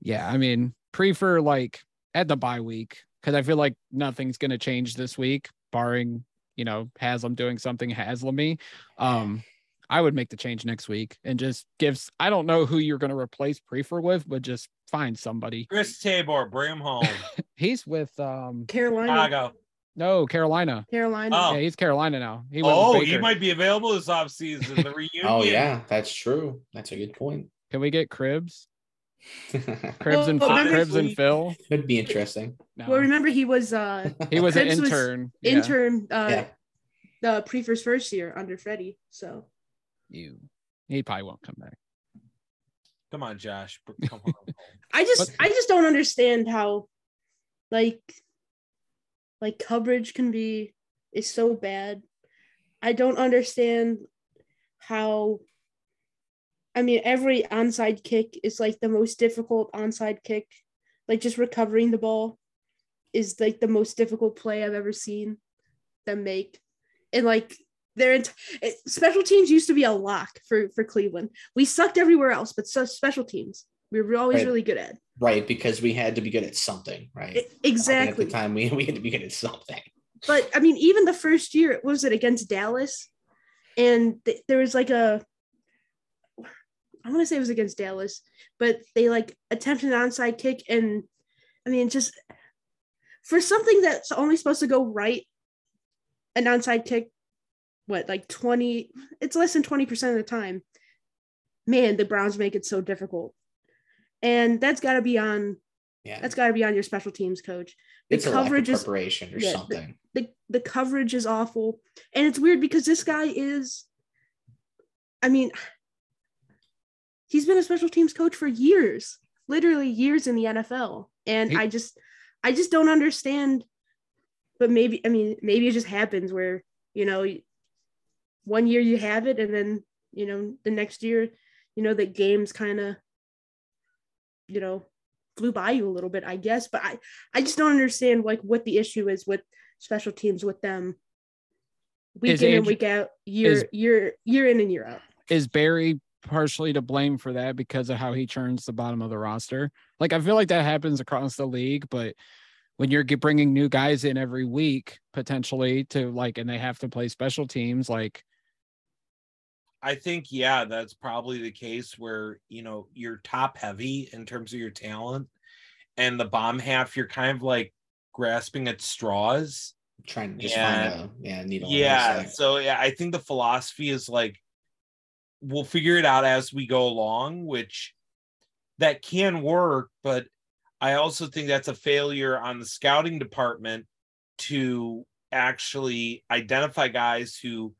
yeah, I mean, Priefer like at the bye week because I feel like nothing's gonna change this week, barring you know Haslam doing something Haslamy. Um, I would make the change next week and just gives. I don't know who you're gonna replace Priefer with, but just find somebody. Chris Tabor, bring him home. He's with um Carolina. Chicago. no Carolina. Carolina. Oh. Yeah, he's Carolina now. He went Oh, he might be available this offseason. The reunion. Oh yeah, that's true. That's a good point. Can we get Cribbs? Could Cribbs and Well, Phil- remember- Cribbs and Phil. be interesting. No. Well, remember he was uh he was an Cribbs was intern. Yeah. intern uh Yeah. the Priefer's first year under Freddie. So You. He probably won't come back. Come on, Josh. Come on. I just But- I just don't understand how like like coverage can be is so bad. I don't understand how I mean every onside kick is like the most difficult onside kick. Like just recovering the ball is like the most difficult play I've ever seen them make. And like their ent- it, special teams used to be a lock for for Cleveland. We sucked everywhere else, but so special teams we were always Right. really good at. Right, because we had to be good at something, right? I- I exactly. At the time, we, we had to be good at something. But I mean, even the first year, was it against Dallas? And th- there was like a, I want to say it was against Dallas, but they like attempted an onside kick, and I mean, just for something that's only supposed to go right, an onside kick, what like twenty? It's less than twenty percent of the time. Man, the Browns make it so difficult, and that's got to be on. Yeah, That's got to be on your special teams coach. The it's a lack of coverage is preparation or yeah, the- something. the the coverage is awful and it's weird because this guy is i mean he's been a special teams coach for years literally years in the nfl and He- i just i just don't understand but maybe i mean maybe it just happens where you know one year you have it and then you know the next year you know the games kind of you know flew by you a little bit i guess. But i i just don't understand like what the issue is with special teams with them week Is in and week out year is- year year in and year out. Is Berry partially to blame for that because of how he churns the bottom of the roster? Like I feel like that happens across the league, but when you're bringing new guys in every week potentially to like, and they have to play special teams, like I think, yeah, that's probably the case where, you know, you're top heavy in terms of your talent. And the bomb half, you're kind of like grasping at straws. trying to just Yeah. find a yeah needle. Yeah. So, yeah, I think the philosophy is like, we'll figure it out as we go along, which that can work. But I also think that's a failure on the scouting department to actually identify guys who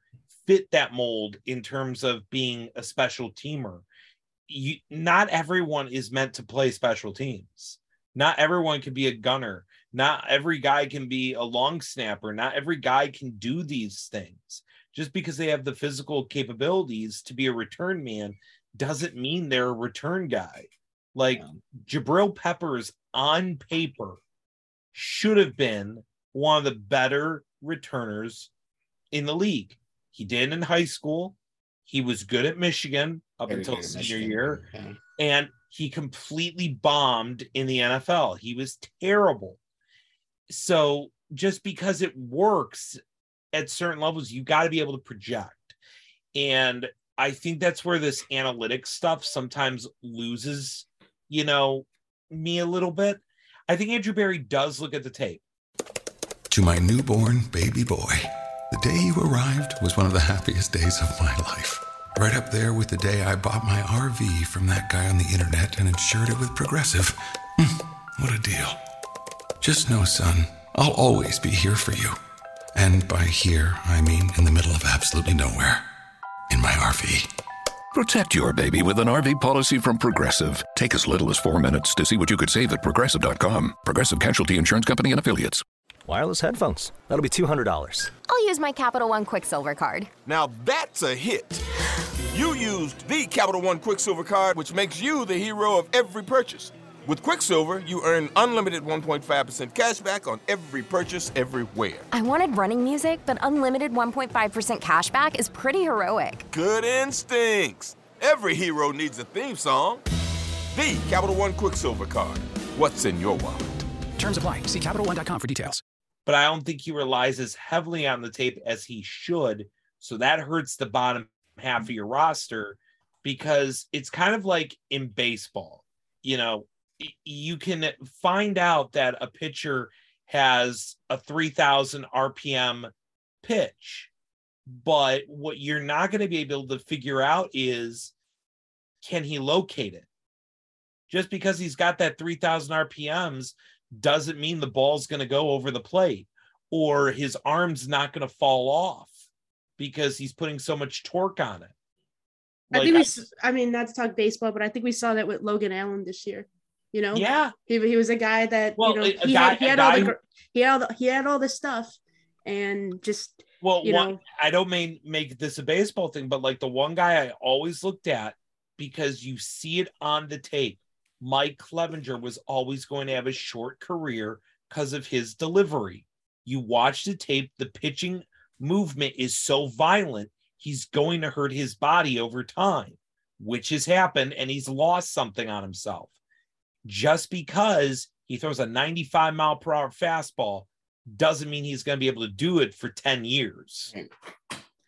fit that mold in terms of being a special teamer. You, not everyone is meant to play special teams. Not everyone can be a gunner. Not every guy can be a long snapper. Not every guy can do these things. Just because they have the physical capabilities to be a return man doesn't mean they're a return guy. Like Jabril Peppers on paper should have been one of the better returners in the league. He did in high school. He was good at Michigan up Very until senior Michigan. year, Yeah. and he completely bombed in the NFL. He was terrible. So just because it works at certain levels, you got to be able to project. And I think that's where this analytics stuff sometimes loses, you know, me a little bit. I think Andrew Berry does look at the tape. To my newborn baby boy, the day you arrived was one of the happiest days of my life. Right up there with the day I bought my RV from that guy on the internet and insured it with Progressive. Hmm, what a deal. Just know, son, I'll always be here for you. And by here, I mean in the middle of absolutely nowhere. In my RV. Protect your baby with an RV policy from Progressive. Take as little as four minutes to see what you could save at progressive.com. Progressive Casualty Insurance Company and Affiliates. Wireless headphones. That'll be $200. I'll use my Capital One Quicksilver card. Now that's a hit. You used the Capital One Quicksilver card, which makes you the hero of every purchase. With Quicksilver, you earn unlimited 1.5% cash back on every purchase everywhere. I wanted running music, but unlimited 1.5% cash back is pretty heroic. Good instincts. Every hero needs a theme song. The Capital One Quicksilver card. What's in your wallet? Terms apply. See CapitalOne.com for details. but I don't think he relies as heavily on the tape as he should. So that hurts the bottom half of your roster because it's kind of like in baseball. You know, y- you can find out that a pitcher has a 3000 RPM pitch, but what you're not going to be able to figure out is can he locate it? Just because he's got that 3000 RPMs doesn't mean the ball's going to go over the plate or his arm's not going to fall off because he's putting so much torque on it. I think we. I mean, not to talk baseball, but I think we saw that with Logan Allen this year. You know, Yeah. he, he was a guy that Well, you know he guy- had, he had all the he had all the, he had all the stuff, and just Well, you one, know I don't mean make this a baseball thing, but like the one guy I always looked at because you see it on the tape. Mike Clevinger was always going to have a short career because of his delivery. You watch the tape, the pitching movement is so violent, he's going to hurt his body over time, which has happened, and he's lost something on himself. Just because he throws a 95 mile per hour fastball doesn't mean he's going to be able to do it for 10 years.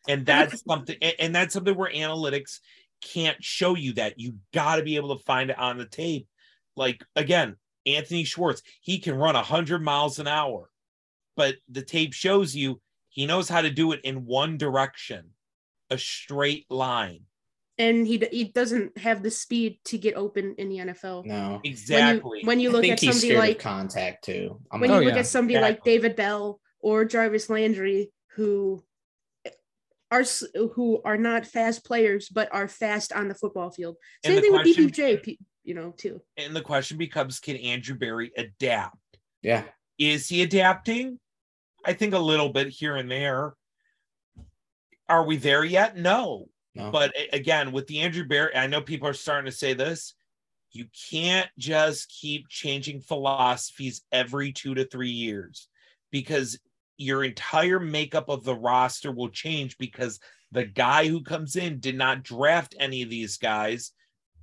And that's something, and that's something where analytics can't show you that. You got to be able to find it on the tape. Like, again, Anthony Schwartz, he can run 100 miles an hour, but the tape shows you he knows how to do it in one direction, a straight line. And he he doesn't have the speed to get open in the NFL. No, Exactly. When you, when you I look think at somebody scared like of contact too. I'm when like, you oh, look at somebody like. David Bell or Jarvis Landry, who are who are not fast players but are fast on the football field. Same the thing with question- BBJ, P- you know, too. And the question becomes can Andrew Berry adapt? yeah, Is he adapting? I think a little bit here and there. Are we there yet? No. No. But again, with the Andrew Berry, I know people are starting to say this. You can't just keep changing philosophies every two to three years because your entire makeup of the roster will change because the guy who comes in did not draft any of these guys.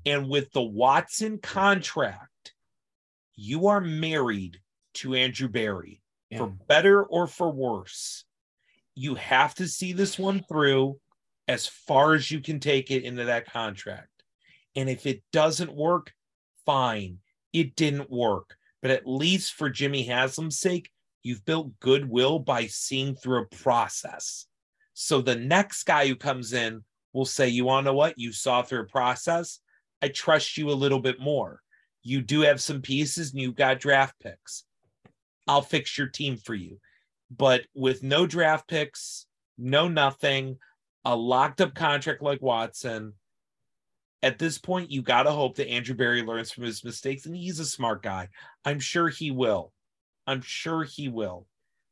And with the Watson contract, you are married to Andrew Berry Yeah. for better or for worse. You have to see this one through as far as you can take it into that contract. And if it doesn't work, fine. It didn't work. But at least for Jimmy Haslam's sake, you've built goodwill by seeing through a process. So the next guy who comes in will say, You want to know what? You saw through a process. I trust you a little bit more. You do have some pieces and you've got draft picks. I'll fix your team for you. But with no draft picks, no nothing, a locked up contract like Watson, at this point, you got to hope that Andrew Berry learns from his mistakes. And he's a smart guy. I'm sure he will. I'm sure he will.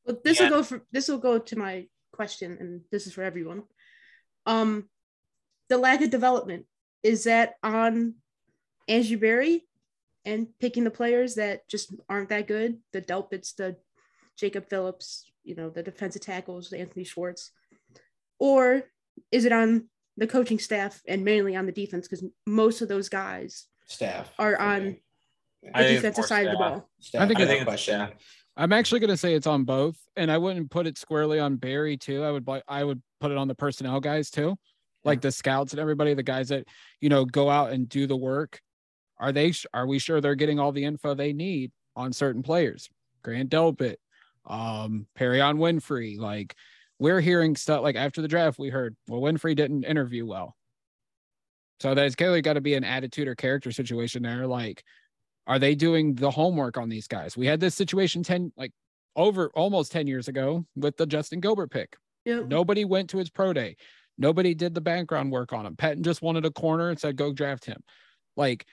Well, this will go for this will go to my question, and this is for everyone. Um, the lack of development is that on Andrew Berry and picking the players that just aren't that good. The Delpits, the Jacob Phillips, you know, the defensive tackles, the Anthony Schwartz, or is it on the coaching staff and mainly on the defense because most of those guys staff are on I the think it's defensive more side of the ball. Staff, I think I it's- think question. I'm actually going to say it's on both, and I wouldn't put it squarely on Berry too. I would I would put it on the personnel guys too, like the scouts and everybody, the guys that you know go out and do the work. Are they? Are we sure they're getting all the info they need on certain players? Grant Delpit, um, Perrion Winfrey. Like we're hearing stuff like after the draft, we heard well Winfrey didn't interview well. So there's clearly got to be an attitude or character situation there. Like are they doing the homework on these guys? We had this situation 10 like over almost 10 years ago with the Justin Gilbert pick. Yep. Nobody went to his pro day. Nobody did the background work on him. Patton just wanted a corner and said, go draft him. Like,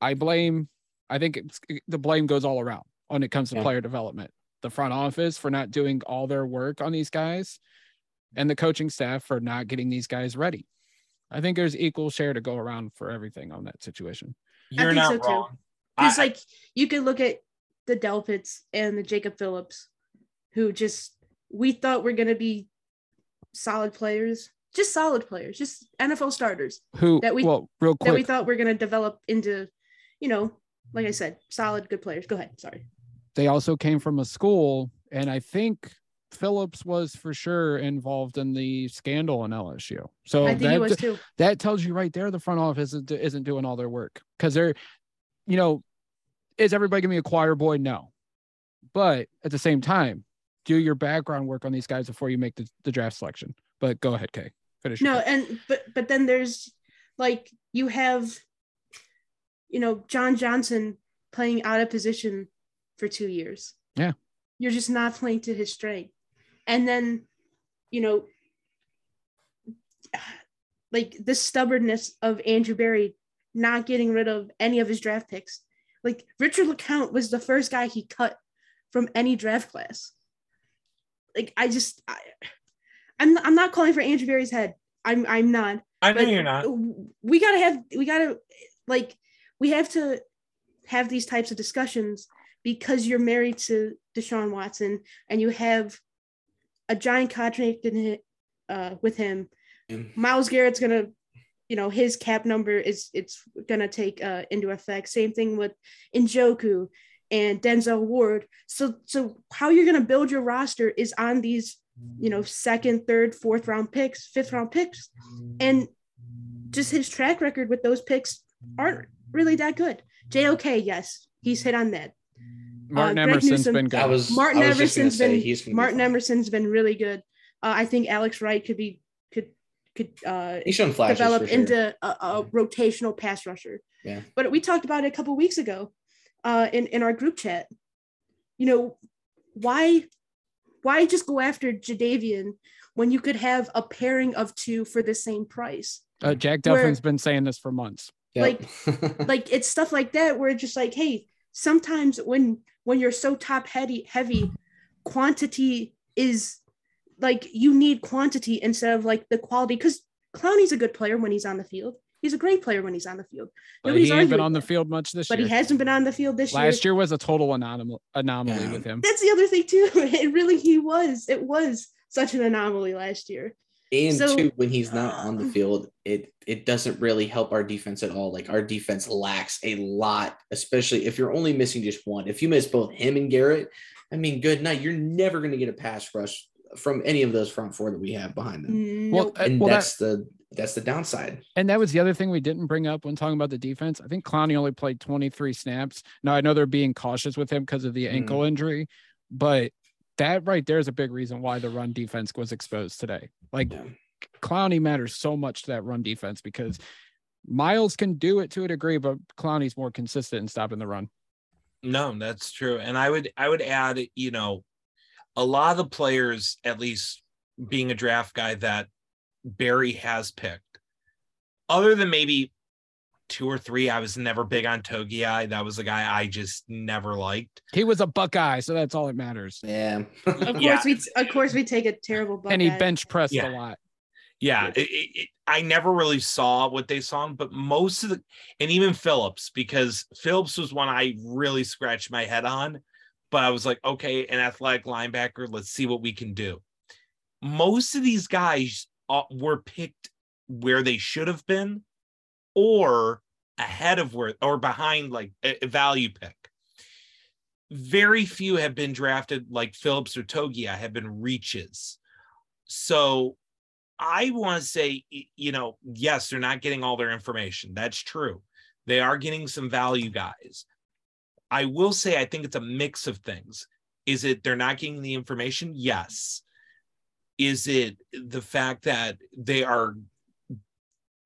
I blame, I think it's, the blame goes all around when it comes to Yeah. player development. The front office for not doing all their work on these guys, and the coaching staff for not getting these guys ready. I think there's equal share to go around for everything on that situation. You're think not so, too. wrong. Because like you could look at the Delpits and the Jacob Phillips, who just we thought were gonna be solid players, just solid players, just NFL starters Who, that we well, real that we quick, thought were gonna develop into, you know, like I said, solid good players. Go ahead. Sorry. They also came from a school, and I think Phillips was for sure involved in the scandal in LSU. So I think that, he was too. that tells you right there the front office isn't, isn't doing all their work because they're, you know, is everybody gonna be a choir boy? No, but at the same time, do your background work on these guys before you make the, the draft selection. But go ahead, Kay. Finish. No, and but but then there's like you have, you know, John Johnson playing out of position for two years. Yeah. You're just not playing to his strength. And then, you know, like the stubbornness of Andrew Berry not getting rid of any of his draft picks. Like Richard LeCounte was the first guy he cut from any draft class. Like I just I, I'm I'm not calling for Andrew Berry's head. I'm I'm not. I know you're not. We gotta have we gotta like we have to have these types of discussions because you're married to Deshaun Watson and you have a giant contract in uh, with him. Myles Garrett's gonna, you know, his cap number is it's gonna take uh, into effect. Same thing with Njoku and Denzel Ward. So so how you're gonna build your roster is on these, you know, second, third, fourth round picks, fifth round picks, and just his track record with those picks aren't really that good. JOK, yes, he's hit on that. Martin Uh, Greg Emerson's Newsome- been good. I was Martin I was just gonna Emerson's say been he's gonna be Martin. Emerson's been really good. Uh, I think Alex Wright could be could could uh, He's shown flashes develop sure. into a, a rotational pass rusher. Yeah. But we talked about it a couple weeks ago, uh, in in our group chat. You know, why why just go after Jadeveon when you could have a pairing of two for the same price? Uh, Jack Where- Delphin's been saying this for months. like like it's stuff like that where it's just like hey sometimes when when you're so top heavy heavy quantity is like you need quantity instead of like the quality. Because clowney's a good player when he's on the field. He's a great player when he's on the field. But Nobody's he ain't been on the field much this but year. he hasn't been on the field this year Last year. was a total anomaly, anomaly with him. that's the other thing too. It really he was it was such an anomaly last year And So- two, when he's not on the field, it it doesn't really help our defense at all. Like our defense lacks a lot, especially if you're only missing just one. If you miss both him and Garrett, I mean, good night. You're never going to get a pass rush from any of those front four that we have behind them. Well, uh, and well, that's the that's the downside. And that was the other thing we didn't bring up when talking about the defense. I think Clowney only played 23 snaps. Now I know they're being cautious with him because of the Mm-hmm. ankle injury, but that right there is a big reason why the run defense was exposed today. Like Clowney matters so much to that run defense because Myles can do it to a degree, but Clowney's more consistent in stopping the run. No, that's true. And I would I would add, you know, a lot of the players, at least being a draft guy that Berry has picked, other than maybe two or three, I was never big on Togiai. That was a guy I just never liked. He was a Buckeye, so that's all that matters. Yeah. of course Yeah. we of course we take a terrible and he bench pressed Yeah. a lot. Yeah, it, it, it- I never really saw what they saw, but most of the, and even Phillips, because Phillips was one I really scratched my head on, but I was like, okay, an athletic linebacker, let's see what we can do. Most of these guys uh, were picked where they should have been or ahead of where or behind like a, a value pick. Very few have been drafted like Phillips or Togia have been reaches. So I want to say, you know, yes, they're not getting all their information. That's true. They are getting some value guys. I will say, I think it's a mix of things. Is it they're not getting the information? Yes. Is it the fact that they are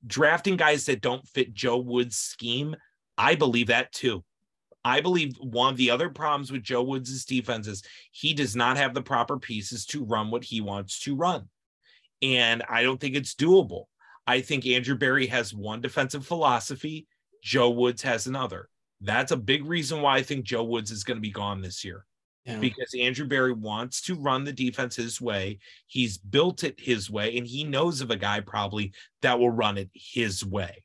drafting guys that don't fit Joe Woods' scheme? I believe that too. I believe one of the other problems with Joe Woods' defense is he does not have the proper pieces to run what he wants to run. And I don't think it's doable. I think Andrew Berry has one defensive philosophy, Joe Woods has another. That's a big reason why I think Joe Woods is going to be gone this year. Yeah. Because Andrew Berry wants to run the defense his way. He's built it his way, and he knows of a guy probably that will run it his way.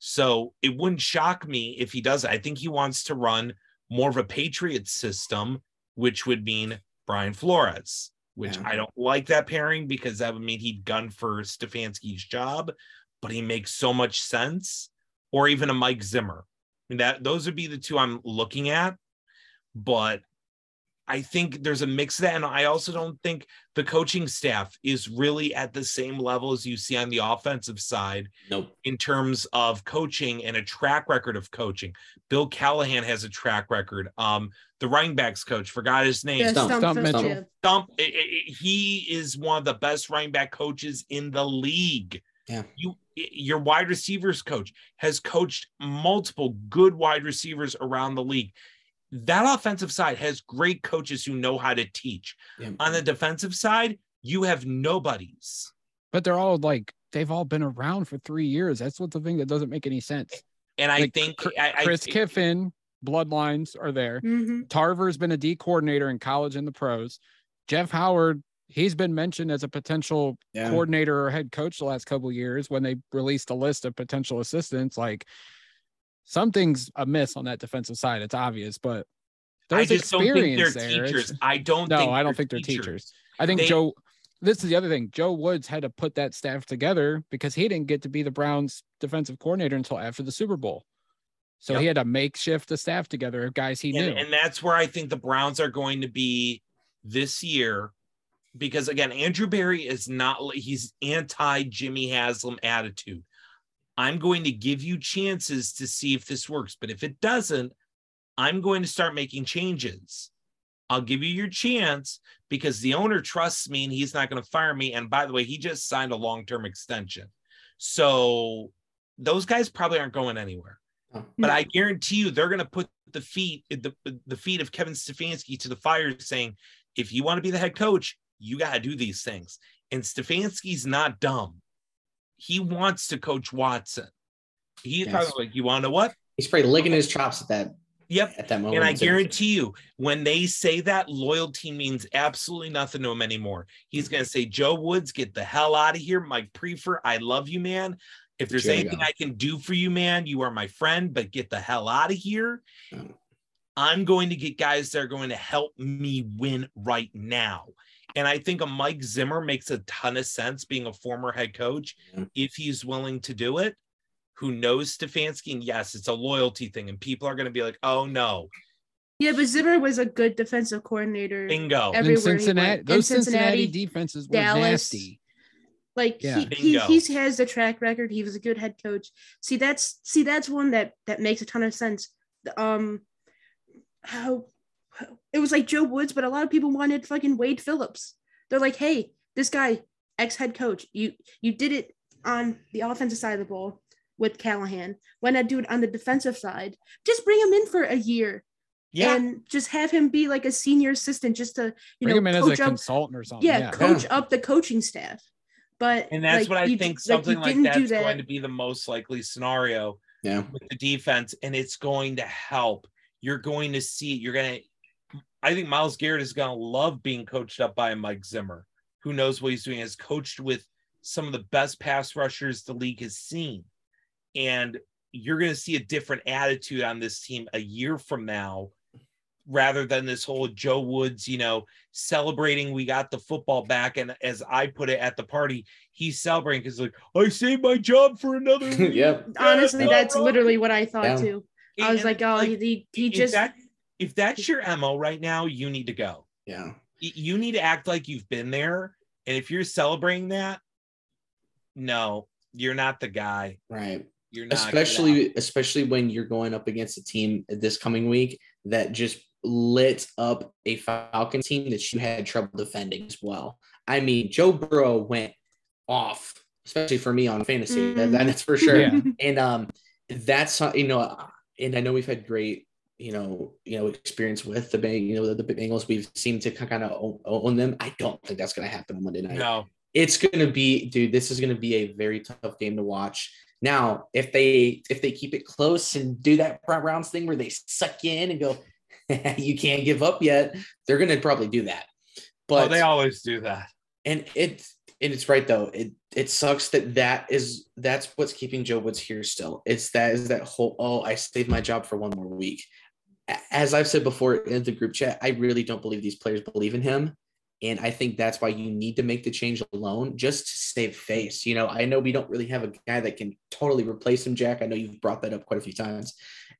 So it wouldn't shock me if he does. I think he wants to run more of a Patriot system, which would mean Brian Flores, which yeah. I don't like that pairing because that would mean he'd gun for Stefanski's job, but he makes so much sense. Or even a Mike Zimmer. I mean, that those would be the two I'm looking at. But I think there's a mix of that. And I also don't think the coaching staff is really at the same level as you see on the offensive side. Nope. In terms of coaching and a track record of coaching. Bill Callahan has a track record. Um, the running backs coach, forgot his name. Yeah, Stump. Stump, Stump, Stump. Stump it, it, he is one of the best running back coaches in the league. Yeah. You your wide receivers coach has coached multiple good wide receivers around the league that offensive side has great coaches who know how to teach. Yeah. On the defensive side, you have nobodies. But they're all like they've all been around for three years. That's what the thing that doesn't make any sense. And I think Chris I, Kiffin bloodlines are there. Mm-hmm. Tarver's been a D coordinator in college and the pros. Jeff Howard, he's been mentioned as a potential yeah. coordinator or head coach the last couple years when they released a list of potential assistants. Like something's amiss on that defensive side. It's obvious, but there's experience there. Teachers. I don't. No, I don't think they're teachers. teachers. I think they, Joe. This is the other thing. Joe Woods had to put that staff together because he didn't get to be the Browns' defensive coordinator until after the Super Bowl. So yep. he had to makeshift the staff together of guys he and, knew. And that's where I think the Browns are going to be this year. Because again, Andrew Berry is not, he's anti Jimmy Haslam attitude. I'm going to give you chances to see if this works. But if it doesn't, I'm going to start making changes. I'll give you your chance because the owner trusts me and he's not going to fire me. And by the way, he just signed a long term extension. So those guys probably aren't going anywhere. But I guarantee you they're going to put the feet the, the feet of Kevin Stefanski to the fire saying, if you want to be the head coach, you got to do these things. And Stefanski's not dumb he wants to coach Watson. He's yes. probably like, you want to what? He's probably licking his chops at that. Yep. At that moment. And I guarantee you, when they say that, loyalty means absolutely nothing to him anymore. He's going to say, Joe Woods, get the hell out of here. Mike Priefer, I love you, man. If there's anything I can do for you, man, you are my friend, but get the hell out of here. Oh. I'm going to get guys that are going to help me win right now. And I think a Mike Zimmer makes a ton of sense being a former head coach yeah. if he's willing to do it. Who knows Stefanski? And yes, it's a loyalty thing, and people are going to be like, "Oh no." Yeah, but Zimmer was a good defensive coordinator. Bingo. Everywhere Cincinnati, those Cincinnati, Cincinnati, defenses were Dallas, nasty. Like yeah. he, he he has the track record. He was a good head coach. See, that's see that's one that that makes a ton of sense. Um, how it was like Joe Woods, but a lot of people wanted fucking Wade Phillips. They're like, hey, this guy, ex head coach, you you did it on the offensive side of the ball with Callahan. Why not do it on the defensive side? Just bring him in for a year. Yeah. And just have him be like a senior assistant just to you bring know him in as a up, consultant or something. Yeah, yeah. coach yeah. up the coaching staff. But and that's like, what I you, think something like, like that's that. going to be the most likely scenario yeah. with the defense, and it's going to help. You're going to see you're going to I think Myles Garrett is going to love being coached up by Mike Zimmer, who knows what he's doing, has coached with some of the best pass rushers the league has seen. And you're going to see a different attitude on this team a year from now rather than this whole Joe Woods, you know, celebrating we got the football back. And as I put it at the party, he's celebrating because like I saved my job for another. yeah. Honestly, that's literally what I thought Yeah. too. I was And, like, oh, he he just that, if that's your mo right now, you need to go. Yeah. You need to act like you've been there, and if you're celebrating that, no, you're not the guy. Right. You're not. Get out. especially especially when you're going up against a team this coming week that just lit up a Falcon team that you had trouble defending as well. I mean, Joe Burrow went off, especially for me on fantasy. That- that- that's for sure. Yeah. And um, that's you know, and I know we've had great you know you know experience with the Bang, you know the, the Bengals. We've seemed to kind of own, own them. I don't think that's going to happen on Monday night no. it's going to be dude this is going to be a very tough game to watch now if they if they keep it close and do that rounds thing where they suck you in and go you can't give up yet they're going to probably do that oh, but oh, they always do that. and it and it's right though it it sucks that that is that's what's keeping joe woods here still it's that is that whole oh i saved my job for one more week as i've said before in the group chat i really don't believe these players believe in him. And i think that's why you need to make the change alone just to save face. You know i know we don't really have a guy that can totally replace him jack. I know you've brought that up quite a few times.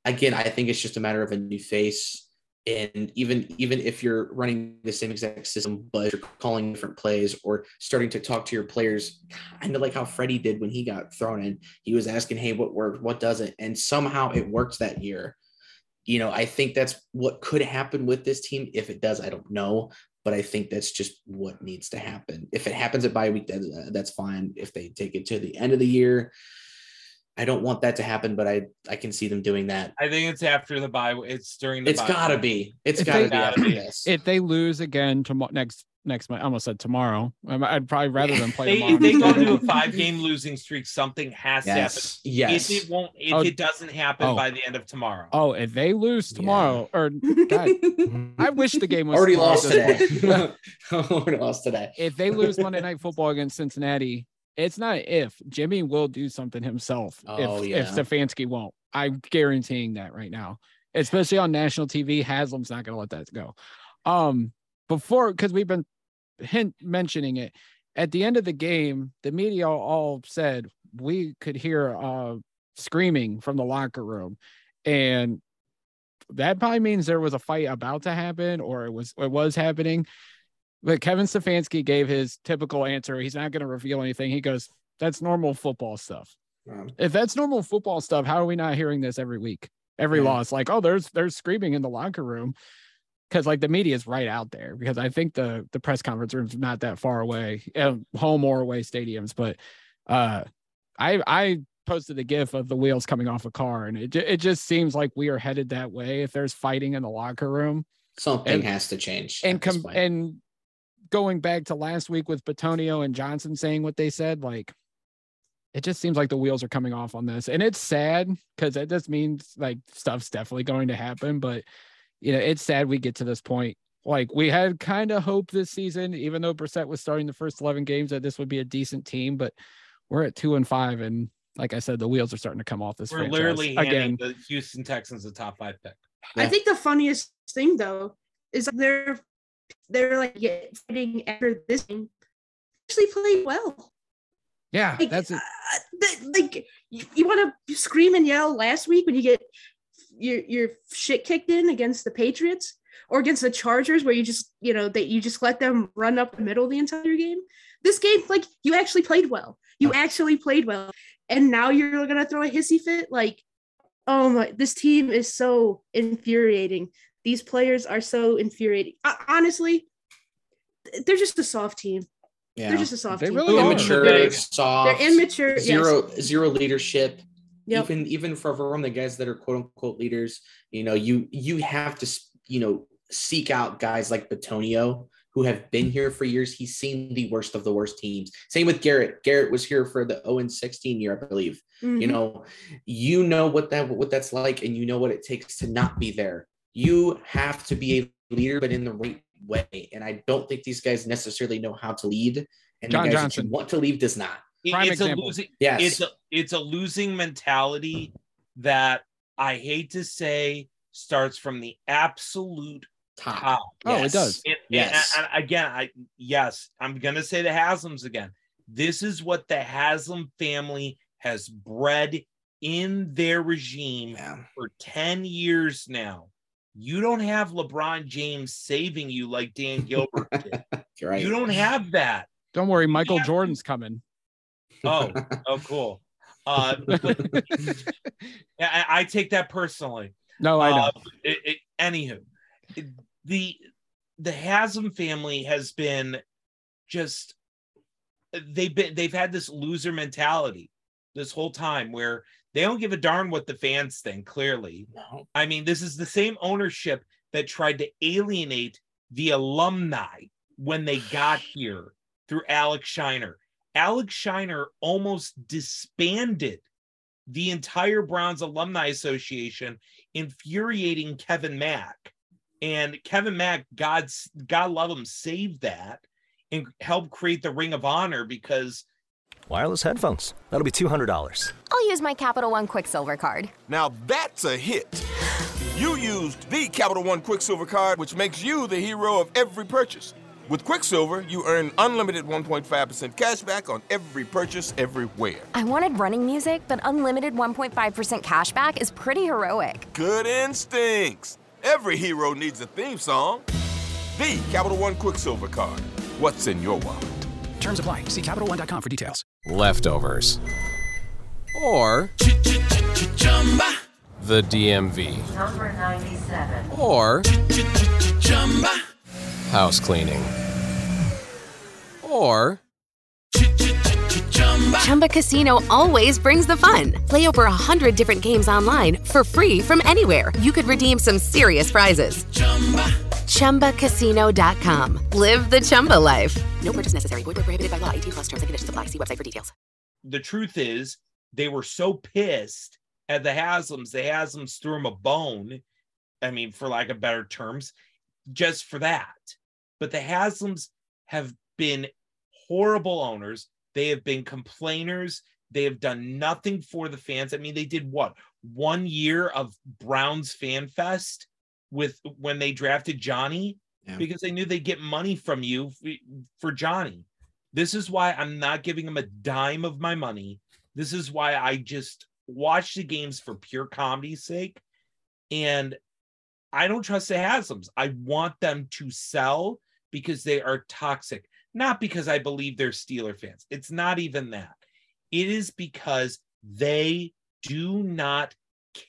Again i think it's just a matter of a new face. And even even if you're running the same exact system but you're calling different plays or starting to talk to your players kind of like how freddie did when he got thrown in he was asking hey what worked? What doesn't? And somehow it worked that year you know i think that's what could happen with this team if it does i don't know but i think that's just what needs to happen if it happens at bye week that, uh, that's fine if they take it to the end of the year i don't want that to happen but i i can see them doing that I think it's after the bye. It's during the. it's bye gotta week. be it's If gotta they- be after this If they lose again tomorrow next next month, I almost said tomorrow. Um, I'd probably rather than play They, they go instead. to a five game losing streak, something has to happen. Yes. Yes. If it won't, if Oh. it doesn't happen Oh. by the end of tomorrow. Oh, if they lose tomorrow, or God, I wish the game was already tomorrow lost today. already lost today. if they lose Monday Night Football against Cincinnati, it's not if Jimmy will do something himself. Oh, if yeah. if Stefanski won't, I'm guaranteeing that right now. Especially on national TV, Haslam's not going to let that go. Um, before because we've been hint mentioning it at the end of the game, the media all said we could hear uh screaming from the locker room, and that probably means there was a fight about to happen or it was it was happening. But Kevin Stefanski gave his typical answer. He's not going to reveal anything. He goes, "That's normal football stuff." If that's normal football stuff, how are we not hearing this every week? Every Yeah. loss, like, oh, there's there's screaming in the locker room because like the media is right out there. Because I think the the press conference room's not that far away, uh, home or away stadiums. But uh, I I posted a gif of the wheels coming off a car, and it it just seems like we are headed that way. If there's fighting in the locker room, Something And- has to change. and com- and going back to last week with Bitonio and Johnson saying what they said, like it just seems like the wheels are coming off on this, and it's sad because it just means like stuff's definitely going to happen. But you know, it's sad we get to this point. Like we had kind of hope this season, even though Brissett was starting the first eleven games, that this would be a decent team. But we're at two and five, and like I said, the wheels are starting to come off this. We're franchise. literally again. the Houston Texans a top five pick. I think the funniest thing though is that they're they're like yeah, fighting after this game. Actually played well. Yeah, Like, that's it. uh, the- like you, you want to scream and yell last week when you get your your shit kicked in against the Patriots or against the Chargers where you just you know that you just let them run up the middle the entire game. This game, like you actually played well. You actually played well, and now you're gonna throw a hissy fit. Like, oh my, this team is so infuriating. These players are so infuriating. Uh, honestly, they're just a soft team. yeah. They're just a soft They team. really are. immature, They're- soft, They're immature. yes. zero zero leadership. Yep. Even even for from the guys that are quote unquote leaders, you know, you you have to you know seek out guys like Bitonio who have been here for years. He's seen the worst of the worst teams. Same with Garrett. Garrett was here for the 0 16 year, I believe. You Mhm. know, you know what that what that's like, and you know what it takes to not be there. You have to be a leader, but in the right way. And I don't think these guys necessarily know how to lead. And John the guys that Johnson. you want to leave does not. It- Prime it's example. a losing Yes. it's a it's a losing mentality that I hate to say starts from the absolute top. top. Oh, it does. And, Yes. and, and again, I yes, I'm gonna say the Haslams again. This is what the Haslam family has bred in their regime Yeah. for 10 years now. You don't have LeBron James saving you like Dan Gilbert did. Right. You don't have that. Don't worry, Michael Jordan's coming. Oh, oh, cool. Uh, but, I, I take that personally. No, I know. Uh, it, it, anywho, it- the the Haslam family has been just they've been they've had this loser mentality this whole time where they don't give a darn what the fans think. Clearly, No. I mean, this is the same ownership that tried to alienate the alumni when they got here through Alex Scheiner. Alex Scheiner almost disbanded the entire Browns Alumni Association, infuriating Kevin Mack. And Kevin Mack, God's God love him, saved that and helped create the Ring of Honor because Wireless headphones. That'll be $200. I'll use my Capital One Quicksilver card. Now that's a hit. You used the Capital One Quicksilver card, which makes you the hero of every purchase. With Quicksilver, you earn unlimited 1.5% cash back on every purchase everywhere. I wanted running music, but unlimited 1.5% cash back is pretty heroic. Good instincts. Every hero needs a theme song. The Capital One Quicksilver card. What's in your wallet? Terms apply. See CapitalOne.com for details. leftovers, or the DMV, Number 97. or house cleaning, or Chumba Casino always brings the fun. Play over a hundred different games online for free from anywhere. You could redeem some serious prizes. ChumbaCasino.com. Live the Chumba life. No purchase necessary. Void where prohibited by law. 18 plus terms and conditions apply. See website for details. the truth is they were so pissed at the Haslams, the Haslams threw them a bone. I mean, for lack of better terms, just for that. But the Haslams have been horrible owners. They have been complainers. They have done nothing for the fans. I mean, they did what? One year of Browns Fan Fest with when they drafted Johnny Yeah. because they knew they'd get money from you for Johnny. This is why I'm not giving them a dime of my money. This is why I just watch the games for pure comedy's sake. And I don't trust the Haslams. I want them to sell because they are toxic, not because I believe they're Steeler fans. It's not even that. It is because they do not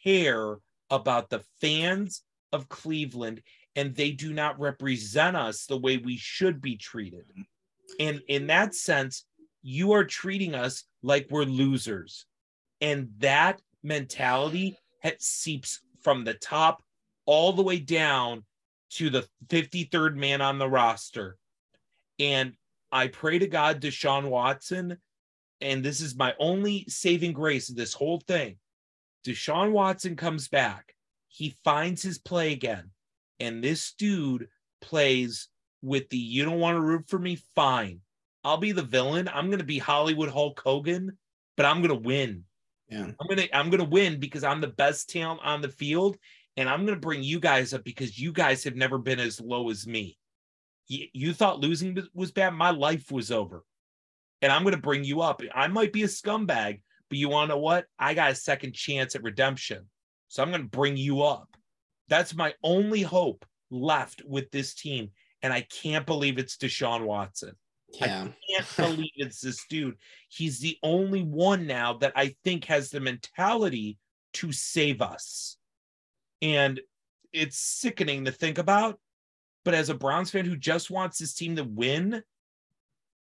care about the fans of Cleveland and they do not represent us the way we should be treated. And in that sense, you are treating us like we're losers. And that mentality seeps from the top all the way down to the 53rd man on the roster. And I pray to God, Deshaun Watson, and this is my only saving grace of this whole thing. Deshaun Watson comes back, he finds his play again, and this dude plays with the you don't want to root for me, fine. I'll be the villain. I'm gonna be Hollywood Hulk Hogan, but I'm gonna win. Yeah. I'm gonna I'm gonna win because I'm the best talent on the field, and I'm gonna bring you guys up because you guys have never been as low as me. You, you thought losing was bad. My life was over, and I'm gonna bring you up. I might be a scumbag, but you want to know what? I got a second chance at redemption, so I'm gonna bring you up. That's my only hope left with this team, and I can't believe it's Deshaun Watson. Yeah. I can't believe it's this dude. He's the only one now that I think has the mentality to save us. And it's sickening to think about. But as a Browns fan who just wants his team to win,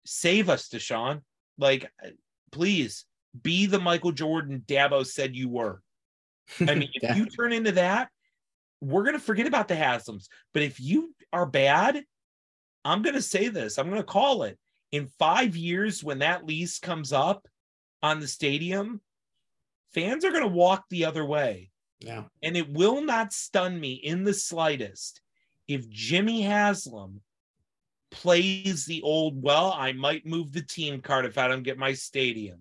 save us, Deshaun. Like, please be the Michael Jordan Dabo said you were. I mean, if you turn into that, we're going to forget about the Haslams. But if you are bad, I'm going to say this. I'm going to call it. In five years, when that lease comes up on the stadium, fans are going to walk the other way. Yeah. And it will not stun me in the slightest if Jimmy Haslam plays the old, well, I might move the team card if I don't get my stadium.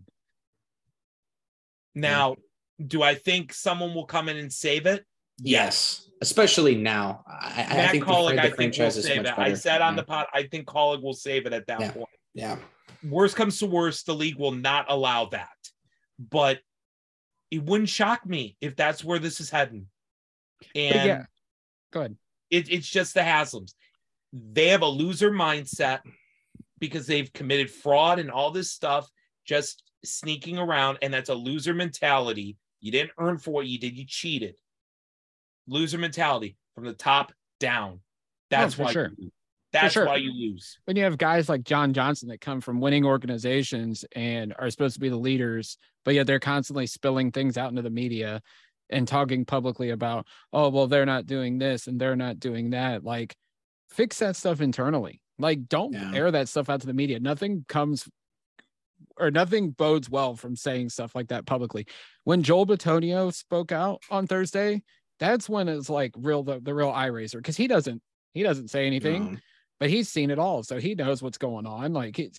Now, do I think someone will come in and save it? Yes, especially now. I, I think Collick, the, I the think will franchise is save much it. I said on the pod, I think Collick will save it at that Yeah. point. Yeah. Worst comes to worst, the league will not allow that. But it wouldn't shock me if that's where this is heading. And yeah. Go ahead. it, it's just the Haslam's. They have a loser mindset because they've committed fraud and all this stuff, just sneaking around, and that's a loser mentality. You didn't earn for what you did, you cheated. Loser mentality from the top down. That's Oh, for why sure. you. That's sure. why you lose. when you have guys like John Johnson that come from winning organizations and are supposed to be the leaders, but yet they're constantly spilling things out into the media and talking publicly about, oh, well, they're not doing this and they're not doing that. Like, fix that stuff internally. Like, don't Yeah. air that stuff out to the media. Nothing comes or nothing bodes well from saying stuff like that publicly. When Joel Bitonio spoke out on Thursday, that's when it's like real the, the real eye raiser because he doesn't he doesn't say anything No. But he's seen it all, so he knows what's going on. Like he's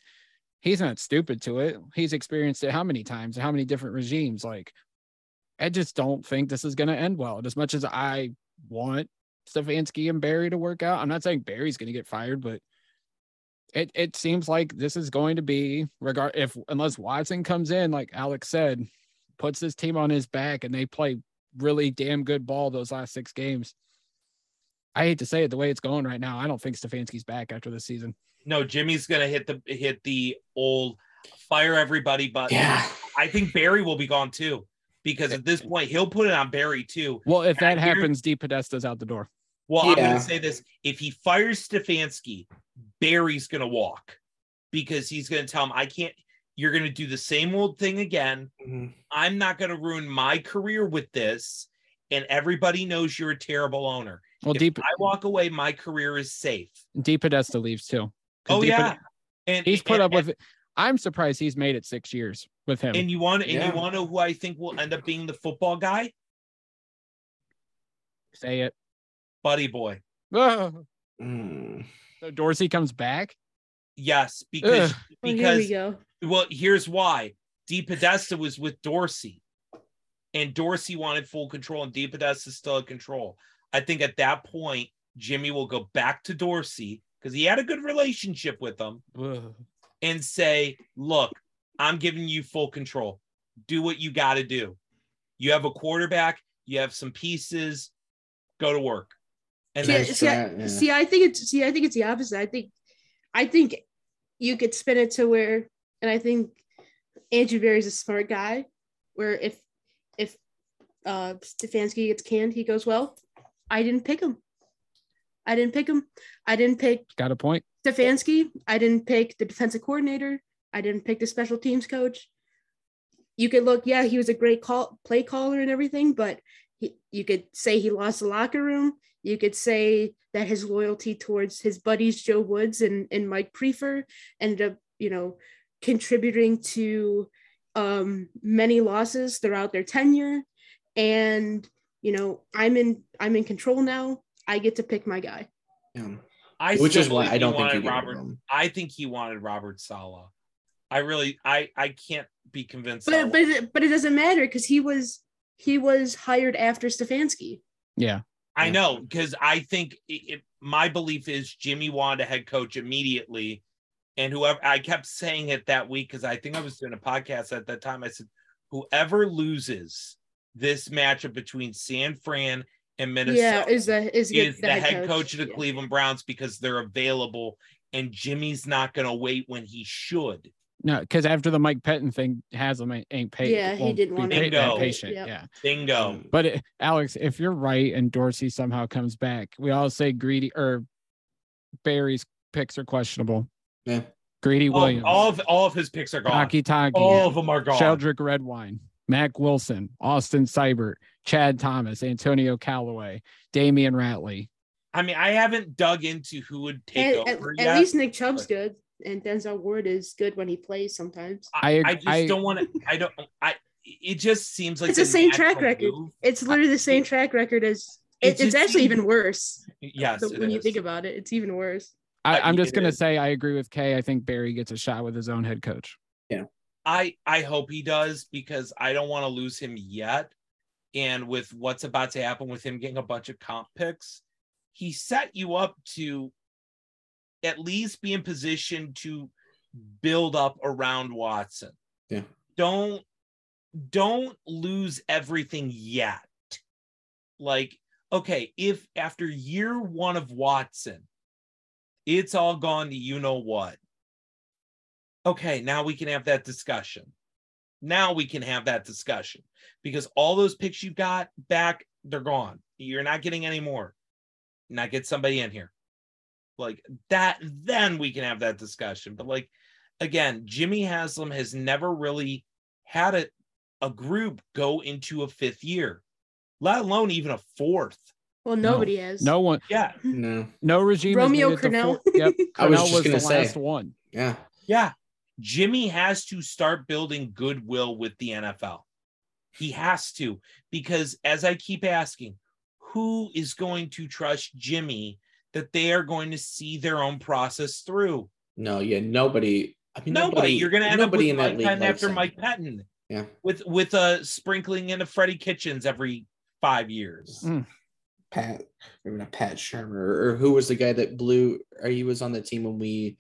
he's not stupid to it. He's experienced it how many times, and how many different regimes. Like I just don't think this is going to end well. And as much as I want Stefanski and Berry to work out, I'm not saying Berry's going to get fired, but it it seems like this is going to be regard if unless Watson comes in, like Alex said, puts his team on his back and they play really damn good ball those last six games. I hate to say it the way it's going right now. I don't think Stefanski's back after this season. No, Jimmy's gonna hit the hit the old fire everybody button. Yeah. I think Berry will be gone too. Because at this point, he'll put it on Berry too. Well, if And I that hear- happens, DePodesta's out the door. Well, I'm going to say this: if he fires Stefanski, Berry's going to walk because he's going to tell him, "I can't. You're going to do the same old thing again. Mhm. I'm not going to ruin my career with this." And everybody knows you're a terrible owner. Well, if Deep I walk away, my career is safe. DePodesta leaves too. Oh Deep yeah, Pod- and he's put and- up with it. I'm surprised he's made it six years with him. And you want and Yeah. you want to who I think will end up being the football guy? Say it. Buddy Boy. Ah, Mm. so Dorsey comes back. Yes, because Ugh. Oh, here because we go. well, here's why. DePodesta was with Dorsey, and Dorsey wanted full control, and DePodesta still had control. I think at that point, Jimmy will go back to Dorsey because he had a good relationship with him Ugh. and say, "Look, I'm giving you full control. Do what you got to do. You have a quarterback. You have some pieces. Go to work." And See, then see, I, yeah. see, I think it's see, I think it's the opposite. I think, I think you could spin it to where, and I think Andrew Berry's a smart guy. Where if if uh Stefanski gets canned, he goes, "Well, I didn't pick him. I didn't pick him. I didn't pick Got a point. Stefanski. I didn't pick the defensive coordinator. I didn't pick the special teams coach. You could look, yeah, he was a great call play caller and everything, but he, you could say he lost the locker room. You could say that his loyalty towards his buddies Joe Woods and, and Mike Priefer ended up, you know, contributing to um, many losses throughout their tenure. And you know, I'm in I'm in control now. I get to pick my guy. Yeah. I Which is why I don't think wanted you get rid of Robert. I think he wanted Robert Saleh. I really, I, I can't be convinced. But but it, but it doesn't matter because he was he was hired after Stefanski. Yeah. I know because I think it, it, my belief is Jimmy wanted a head coach immediately, and whoever I kept saying it that week because I think I was doing a podcast at that time. I said, whoever loses this matchup between San Fran and Minnesota Yeah, is the is, is the, the head coach of the Cleveland Browns because they're available, and Jimmy's not going to wait when he should. No, because after the Mike Pettine thing, Haslam ain't, ain't paid. Yeah, he didn't wanna pay, wait. Patient. Yep. Yeah. Bingo. But it, Alex, if you're right and Dorsey somehow comes back, we all say Greedy or Berry's picks are questionable. Yeah. Greedy All, Williams, all of all of his picks are gone. Takitaki, All of them are gone. Sheldrick Redwine, Mack Wilson, Austin Seibert, Chad Thomas, Antonio Callaway, Damion Ratley. I mean, I haven't dug into who would take And, at, over at yet. least Nick Chubb's good, and Denzel Ward is good when he plays sometimes. I, I- I just I- don't want to. I don't. I. It just seems like it's the same track record. move. It's literally the same track record as. It It, it's actually seems- even worse. Yes, So it when you think about it, it's even worse. I, I'm just gonna is. say I agree with Kay. I think Berry gets a shot with his own head coach. I I hope he does because I don't want to lose him yet. and with what's about to happen with him getting a bunch of comp picks, he set you up to at least be in position to build up around Watson. Yeah. Don't don't lose everything yet. Like, okay, if after year one of Watson, it's all gone to you know what. Okay, now we can have that discussion. Now we can have that discussion because all those picks you got back, they're gone. You're not getting any more. Not get somebody in here. Like that, then we can have that discussion. But like again, Jimmy Haslam has never really had a, a group go into a fifth year, let alone even a fourth. Well, nobody has. No one. Yeah. No. No regime. Romeo made it to Crennel. I was just was gonna the say. last one. Yeah. Yeah. Jimmy has to start building goodwill with the NFL. He has to, because as I keep asking, who is going to trust Jimmy that they are going to see their own process through? No, yeah, nobody. I mean, nobody. nobody. You're going to end nobody up with in that Mike league Pettine after him. Mike Pettine Yeah. with with a sprinkling in of Freddie Kitchens every five years. Mm. Pat, maybe not Pat Shurmur, or who was the guy that blew? Or he was on the team when we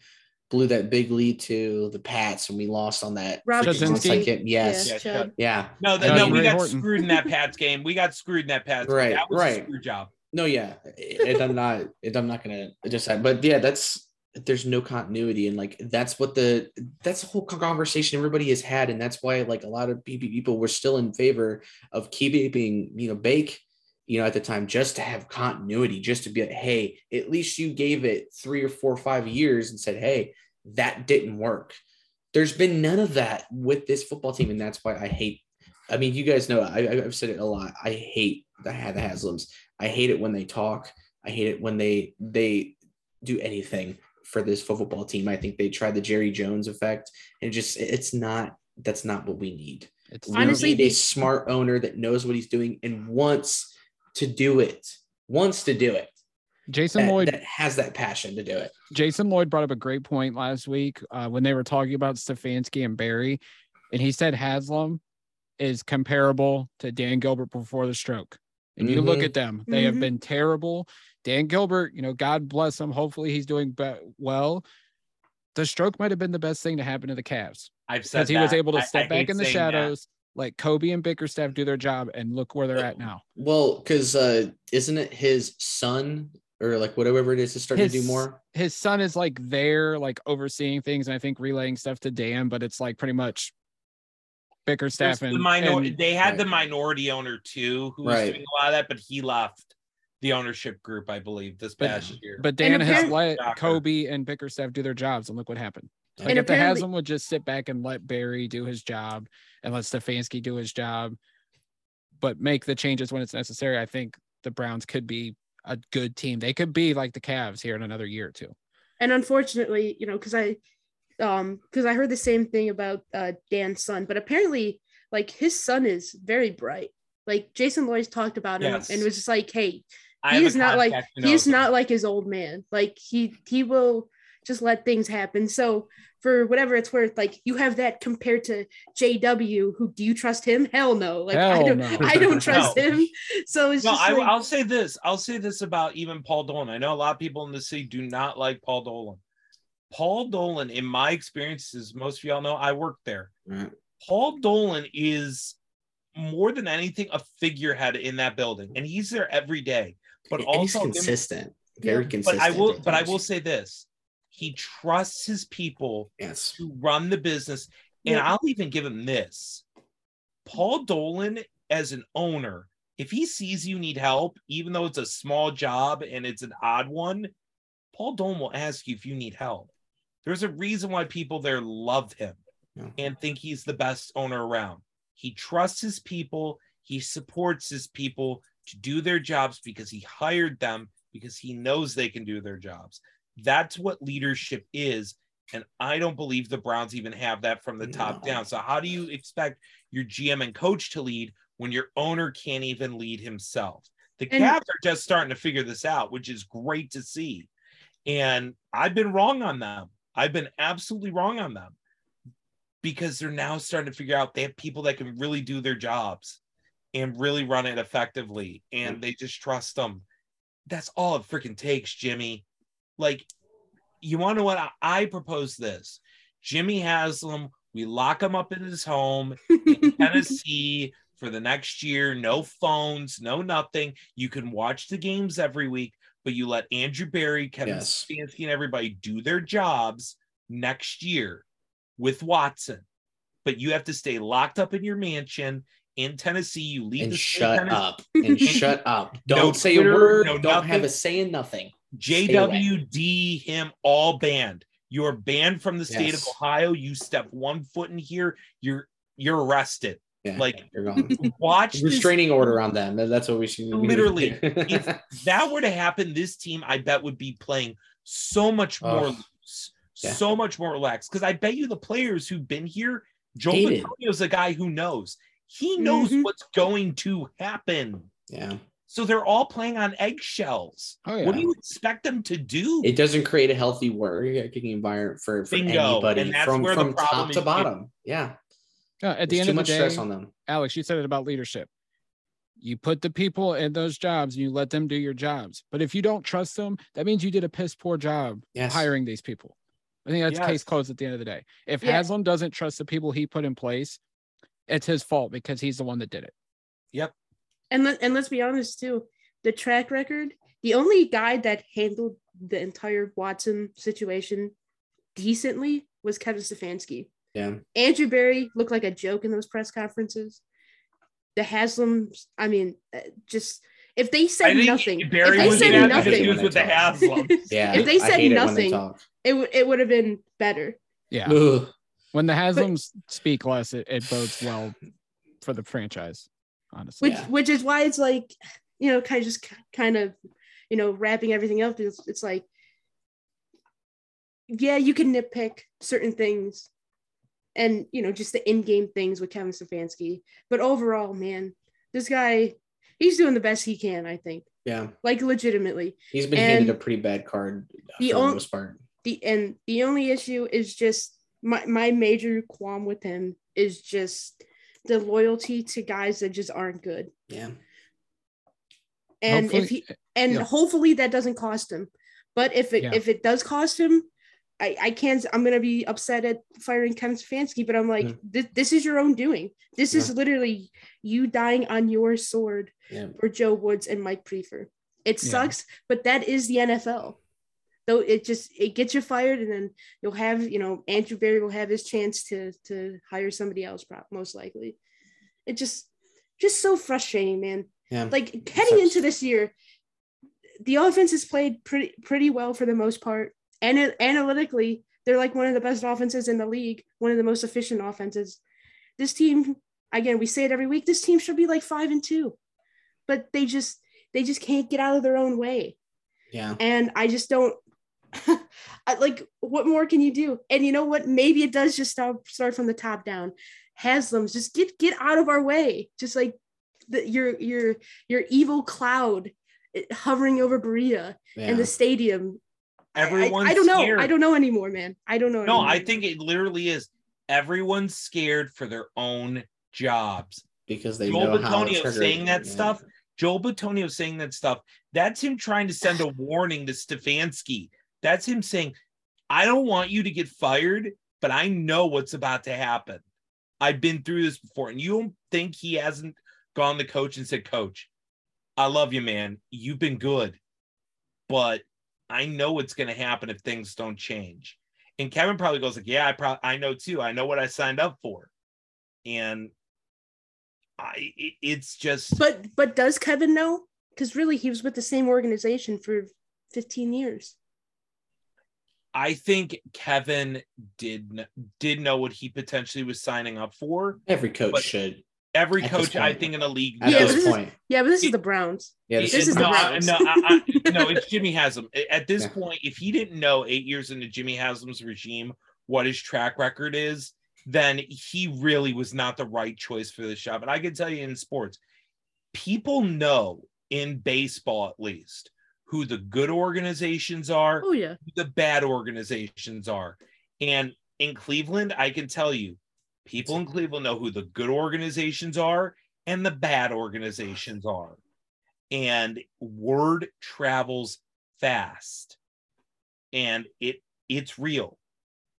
blew that big lead to the Pats and we lost on that. Rob freaking Chudzinski? second- Yes. Yeah, Chud. Yeah. No, th- Uh, no, we Ray got Horton. screwed in that Pats game. We got screwed in that Pats game. Right, That was right. a screw job. No, yeah. It, I'm not. It, I'm not gonna just. But yeah, that's. There's no continuity, and like that's what the that's the whole conversation everybody has had, and that's why like a lot of PP people were still in favor of keeping you know Bake, you know at the time just to have continuity, just to be like, hey, at least you gave it three or four or five years and said, hey, that didn't work. There's been none of that with this football team, and that's why I hate. I mean, you guys know I, I've said it a lot. I hate the the Haslams. I hate it when they talk. I hate it when they they do anything for this football team. I think they tried the Jerry Jones effect, and just it's not. That's not what we need. It's We Honestly, need a smart owner that knows what he's doing and wants to do it. Wants to do it. Jason That, Lloyd. that has that passion to do it. Jason Lloyd brought up a great point last week uh, when they were talking about Stefanski and Berry, and he said Haslam is comparable to Dan Gilbert before the stroke. And you look Mhm. at them; they have Mhm. been terrible. Dan Gilbert, you know, God bless him. Hopefully, he's doing be- well. The stroke might have been the best thing to happen to the Cavs I've said because he was able to step I back in the saying that. shadows, let Koby and Bickerstaff do their job, and look where they're at now. Well, because uh, isn't it his son or like whatever it is is starting to do more? his son is like there, like overseeing things, and I think relaying stuff to Dan, but it's like pretty much There's Bickerstaff the and, minor- and- they had right. the minority owner too, who was Right. doing a lot of that, but he left the ownership group, I believe, this But- past year. but Dan has let Shocker. Koby and Bickerstaff do their jobs, and look what happened. Like And if the apparently- Haslam would just sit back and let Berry do his job and let Stefanski do his job, but make the changes when it's necessary, I think the Browns could be a good team. They could be like the Cavs here in another year or two. and unfortunately, you know, because I, um, because I heard the same thing about uh, Dan's son, but apparently, like his son is very bright. Like Jason Lloyd talked about him Yes. and was just like, "Hey, I have he's not like contact who he's not like his old man. Like he he will just let things happen." So for whatever it's worth, like you have that compared to JW, who do you trust him? Hell no. Like I Hell don't no. I don't trust No. him. So it's No, just I, like, I'll say this. I'll say this about even Paul Dolan. I know a lot of people in the city do not like Paul Dolan. Paul Dolan, in my experiences, most of y'all know I worked there. Right. Paul Dolan is more than anything a figurehead in that building, and he's there every day. But And he's also consistent. Very consistent. But I will. But I will say this: he trusts his people Yes. to run the business. And Yeah. I'll even give him this. Paul Dolan, as an owner, if he sees you need help, even though it's a small job and it's an odd one, Paul Dolan will ask you if you need help. There's a reason why people there love him Yeah. and think he's the best owner around. He trusts his people, he supports his people to do their jobs because he hired them because he knows they can do their jobs. That's what leadership is. And I don't believe the Browns even have that from the top No. down. So, how do you expect your GM and coach to lead when your owner can't even lead himself? The And- Cavs are just starting to figure this out, which is great to see. And I've been wrong on them. I've been absolutely wrong on them because they're now starting to figure out they have people that can really do their jobs. and really run it effectively. And they just trust them. That's all it freaking takes, Jimmy. Like, you want to know what I, I propose this? Jimmy Haslam, we lock him up in his home in Tennessee for the next year. No phones, no nothing. You can watch the games every week, but you let Andrew Berry, Kevin Yes. Stefanski, and everybody do their jobs next year with Watson. But you have to stay locked up in your mansion in Tennessee. You leave And the shut Tennessee- up. And shut up. Don't say Twitter, a word. no don't have a say in nothing. JWD him all banned. You're banned from the state Yes. of Ohio. You step one foot in here, you're you're arrested. Yeah, like watch Restraining order on them. That's what we should literally if that were to happen this team i bet would be playing so much more Ugh. loose Yeah. so much more relaxed because i bet you the players who've been here joe Hate it. is a guy who knows he knows Mhm. what's going to happen yeah. So they're all playing on eggshells Oh, what do you expect them to do It doesn't create a healthy working environment for, for Bingo. anybody And from, from top to is. bottom. Yeah. Uh, at the end too of the much day, stress on them. Alex, you said it about leadership. You put the people in those jobs and you let them do your jobs. But if you don't trust them, that means you did a piss poor job Yes. hiring these people. I think that's Yes. case closed at the end of the day. If Yeah. Haslam doesn't trust the people he put in place, it's his fault because he's the one that did it. yep And let, and let's be honest too, the track record, the only guy that handled the entire Watson situation decently was Kevin Stefanski. Yeah. Andrew Berry looked like a joke in those press conferences. The Haslams, I mean, uh, just if they said nothing, Berry if they said nothing, was with the Haslam. Yeah. if they said hate it when they nothing, it would it would have been better. Yeah. Ugh. When the Haslams speak less, it, it bodes well for the franchise, honestly. which which is why it's like you know kind of just kind of you know wrapping everything up it's, it's like yeah you can nitpick certain things and you know just the in-game things with kevin stefanski but overall man this guy he's doing the best he can i think Yeah. like legitimately He's been And handed a pretty bad card the for the most part. the and the only issue is just my my major qualm with him is just the loyalty to guys that just aren't good Yeah. and if he and yeah. hopefully that doesn't cost him but if it Yeah. if it does cost him i i can't i'm gonna be upset at firing kevin stefanski but i'm like Yeah. this, this is your own doing this is literally you dying on your sword for joe woods and mike priefer it sucks but that is the nfl though it just it gets you fired and then you'll have you know andrew berry will have his chance to to hire somebody else most likely it just just so frustrating man Yeah. like heading into this year, the offense has played pretty pretty well for the most part. And it, analytically, they're like one of the best offenses in the league, one of the most efficient offenses. This team, again, we say it every week. This team should be like five and two, but they just they just can't get out of their own way. Yeah. And I just don't. I, like, what more can you do? And you know what? Maybe it does just start start from the top down. Haslam's just get get out of our way. Just like the, your your your evil cloud hovering over Berea and the stadium. everyone I- I, don't know. scared. I don't know anymore, man. I don't know. No, anymore. I think it literally is. Everyone's scared for their own jobs. Because they Joel know how Bitonio triggered- saying that yeah. stuff. Joel Bitonio saying that stuff. That's him trying to send a warning to Stefanski. That's him saying, "I don't want you to get fired, but I know what's about to happen. I've been through this before." And you don't think he hasn't gone to coach and said, "Coach, I love you, man. You've been good, but I know what's going to happen if things don't change." And Kevin probably goes like, "Yeah, I probably I know too. I know what I signed up for." And I it- it's just But but does Kevin know? Because really, he was with the same organization for 15 years. I think Kevin did did know what he potentially was signing up for. Every coach should. Every At this coach, I think, in the league. At yeah, knows. but this this point. is yeah, but this is the Browns. Yeah, This this is the no, I, Browns. no, I, I, no, it's Jimmy Haslam. At this Yeah. point, if he didn't know eight years into Jimmy Haslam's regime what his track record is, then he really was not the right choice for this job. And I can tell you in sports, people know in baseball at least who the good organizations are, Oh yeah. who the bad organizations are. And in Cleveland, I can tell you, people in Cleveland know who the good organizations are and the bad organizations are. And word travels fast. And it it's real.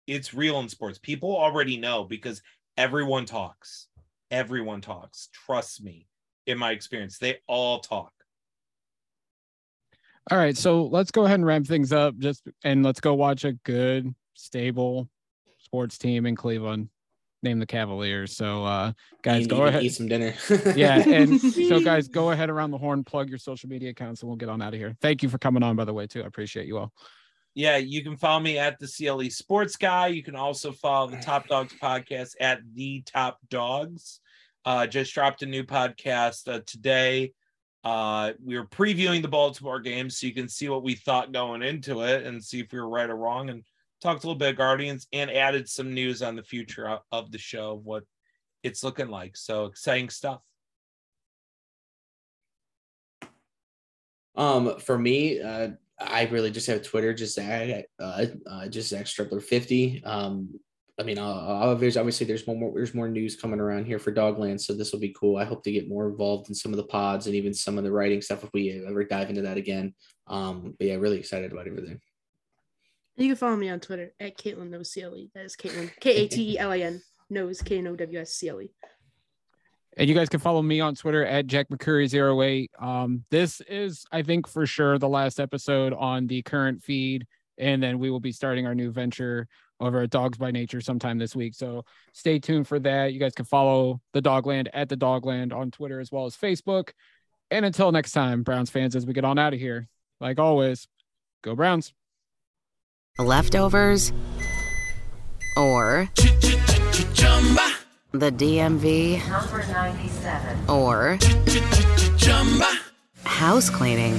It's real in sports. People already know because everyone talks. Everyone talks. Trust me. In my experience, they all talk. All right, so let's go ahead and ramp things up just and let's go watch a good, stable sports team in Cleveland. Name the Cavaliers. So uh guys, You go need to ahead. eat some dinner. yeah, and so guys, go ahead around the horn, plug your social media accounts, and we'll get on out of here. Thank you for coming on, by the way, too. I appreciate you all. Yeah, you can follow me at the CLE Sports Guy. You can also follow the Top Dogs podcast at the Top Dogs. Uh, just dropped a new podcast uh, today. Uh, we were previewing the Baltimore game, so you can see what we thought going into it and see if we were right or wrong. And talked a little bit of Guardians and added some news on the future of, the show, what it's looking like. So exciting stuff. Um, for me, uh, I really just have Twitter, just Zack, uh, uh, just Zack Strebler fifty. Um, I mean, uh, uh, there's obviously there's more there's more news coming around here for DawgLand, so this will be cool. I hope to get more involved in some of the pods and even some of the writing stuff if we ever dive into that again. Um, but yeah, really excited about everything. You can follow me on Twitter at Katelin Knows CLE. That is Katelin K A T E L I N knows K N O W S C L E. And you guys can follow me on Twitter at Jack McCurry08. Um, this is, I think, for sure the last episode on the current feed. And then we will be starting our new venture over at Dawgs by Nature sometime this week. So stay tuned for that. You guys can follow the DawgLand at the DawgLand on Twitter as well as Facebook. And until next time, Browns fans, as we get on out of here, like always, go Browns. Leftovers or the DMV Number 97. or house cleaning